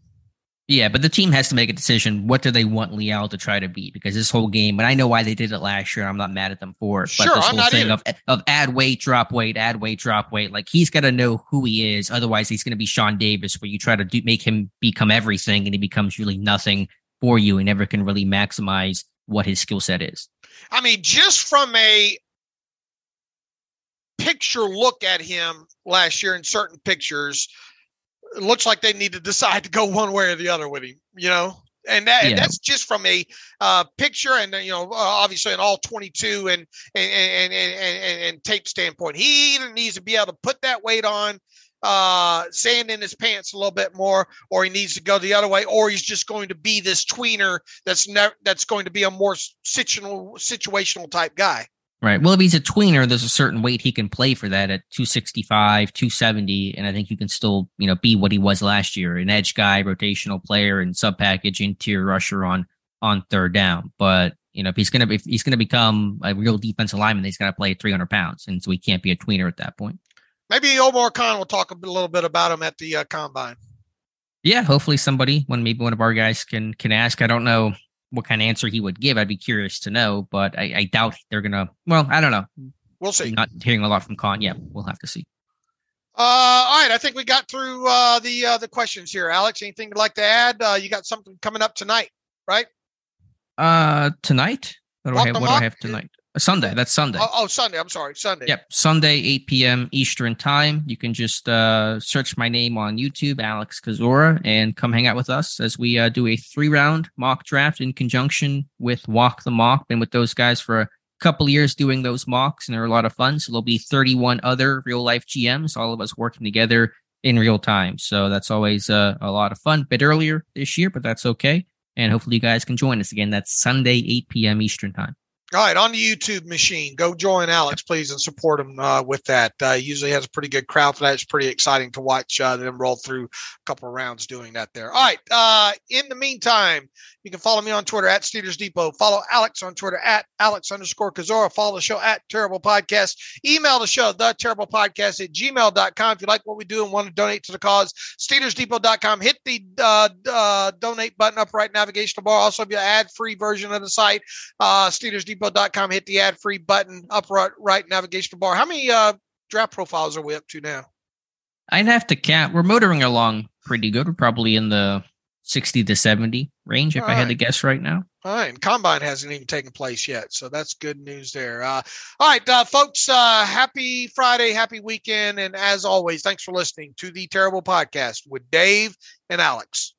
Yeah, but the team has to make a decision. What do they want Leal to try to be? Because this whole game, and I know why they did it last year. I'm not mad at them for it. Sure, but this I'm whole not thing either. of of add weight, drop weight, add weight, drop weight. Like he's got to know who he is. Otherwise, he's going to be Sean Davis, where you try to do, make him become everything, and he becomes really nothing for you, and never can really maximize what his skill set is. I mean, just from a picture look at him last year in certain pictures it looks like they need to decide to go one way or the other with him, you know? And, that, Yeah. and that's just from a uh, picture and, you know, uh, obviously an all 22 and, and, and, and, and, and tape standpoint. He either needs to be able to put that weight on, uh, sand in his pants a little bit more, or he needs to go the other way, or he's just going to be this tweener that's never, that's going to be a more situational, situational type guy. Right. Well, if he's a tweener, there's a certain weight he can play for that at 265, 270. And I think you can still, you know, be what he was last year, an edge guy, rotational player and sub package interior rusher on, on third down. But, you know, if he's going to, if he's going to become a real defensive lineman, he's got to play 300 pounds. And so he can't be a tweener at that point. Maybe Omar Khan will talk a, a little bit about him at the uh, combine. Yeah. Hopefully somebody, when maybe one of our guys can, can ask. I don't know what kind of answer he would give. I'd be curious to know, but I, I doubt they're going to, well, I don't know. We'll see. Not hearing a lot from Khan. Yeah. We'll have to see. Uh, all right, I think we got through uh, the uh, the questions here. Alex, anything you'd like to add? Uh, you got something coming up tonight, right? Uh, tonight. What do I have? What do I have tonight? Sunday. That's Sunday. Oh, oh, Sunday. I'm sorry, Sunday. Yep, Sunday, 8 p.m. Eastern time. You can just uh, search my name on YouTube, Alex Kozora, and come hang out with us as we uh, do a three round mock draft in conjunction with Walk the Mock. Been with those guys for a couple years doing those mocks, and they're a lot of fun. So there'll be 31 other real life GMs, all of us working together in real time. So that's always uh, a lot of fun. bit earlier this year, but that's okay. And hopefully you guys can join us again. That's Sunday, 8 p.m. Eastern time. All right, on the YouTube machine, go join Alex, please, and support him uh, with that. Uh, usually has a pretty good crowd for that. It's pretty exciting to watch uh, them roll through a couple of rounds doing that there. All right. Uh, in the meantime, you can follow me on Twitter at Steelers Depot. Follow Alex on Twitter at Alex underscore Kozora. Follow the show at Terrible Podcast. Email the show, the Terrible Podcast at gmail.com. If you like what we do and want to donate to the cause, SteelersDepot.com. Hit the uh, uh, donate button up right navigational bar. Also, have your ad free version of the site, uh, SteelersDepot.com. Hit the ad free button up right, right navigational bar. How many uh, draft profiles are we up to now? I'd have to count. We're motoring along pretty good. We're probably in the 60 to 70 range, if All I had right. to guess right now. All right, and combine hasn't even taken place yet, so that's good news there. Uh, all right, uh, folks, uh, happy Friday, happy weekend, and as always, thanks for listening to the Terrible Podcast with Dave and Alex.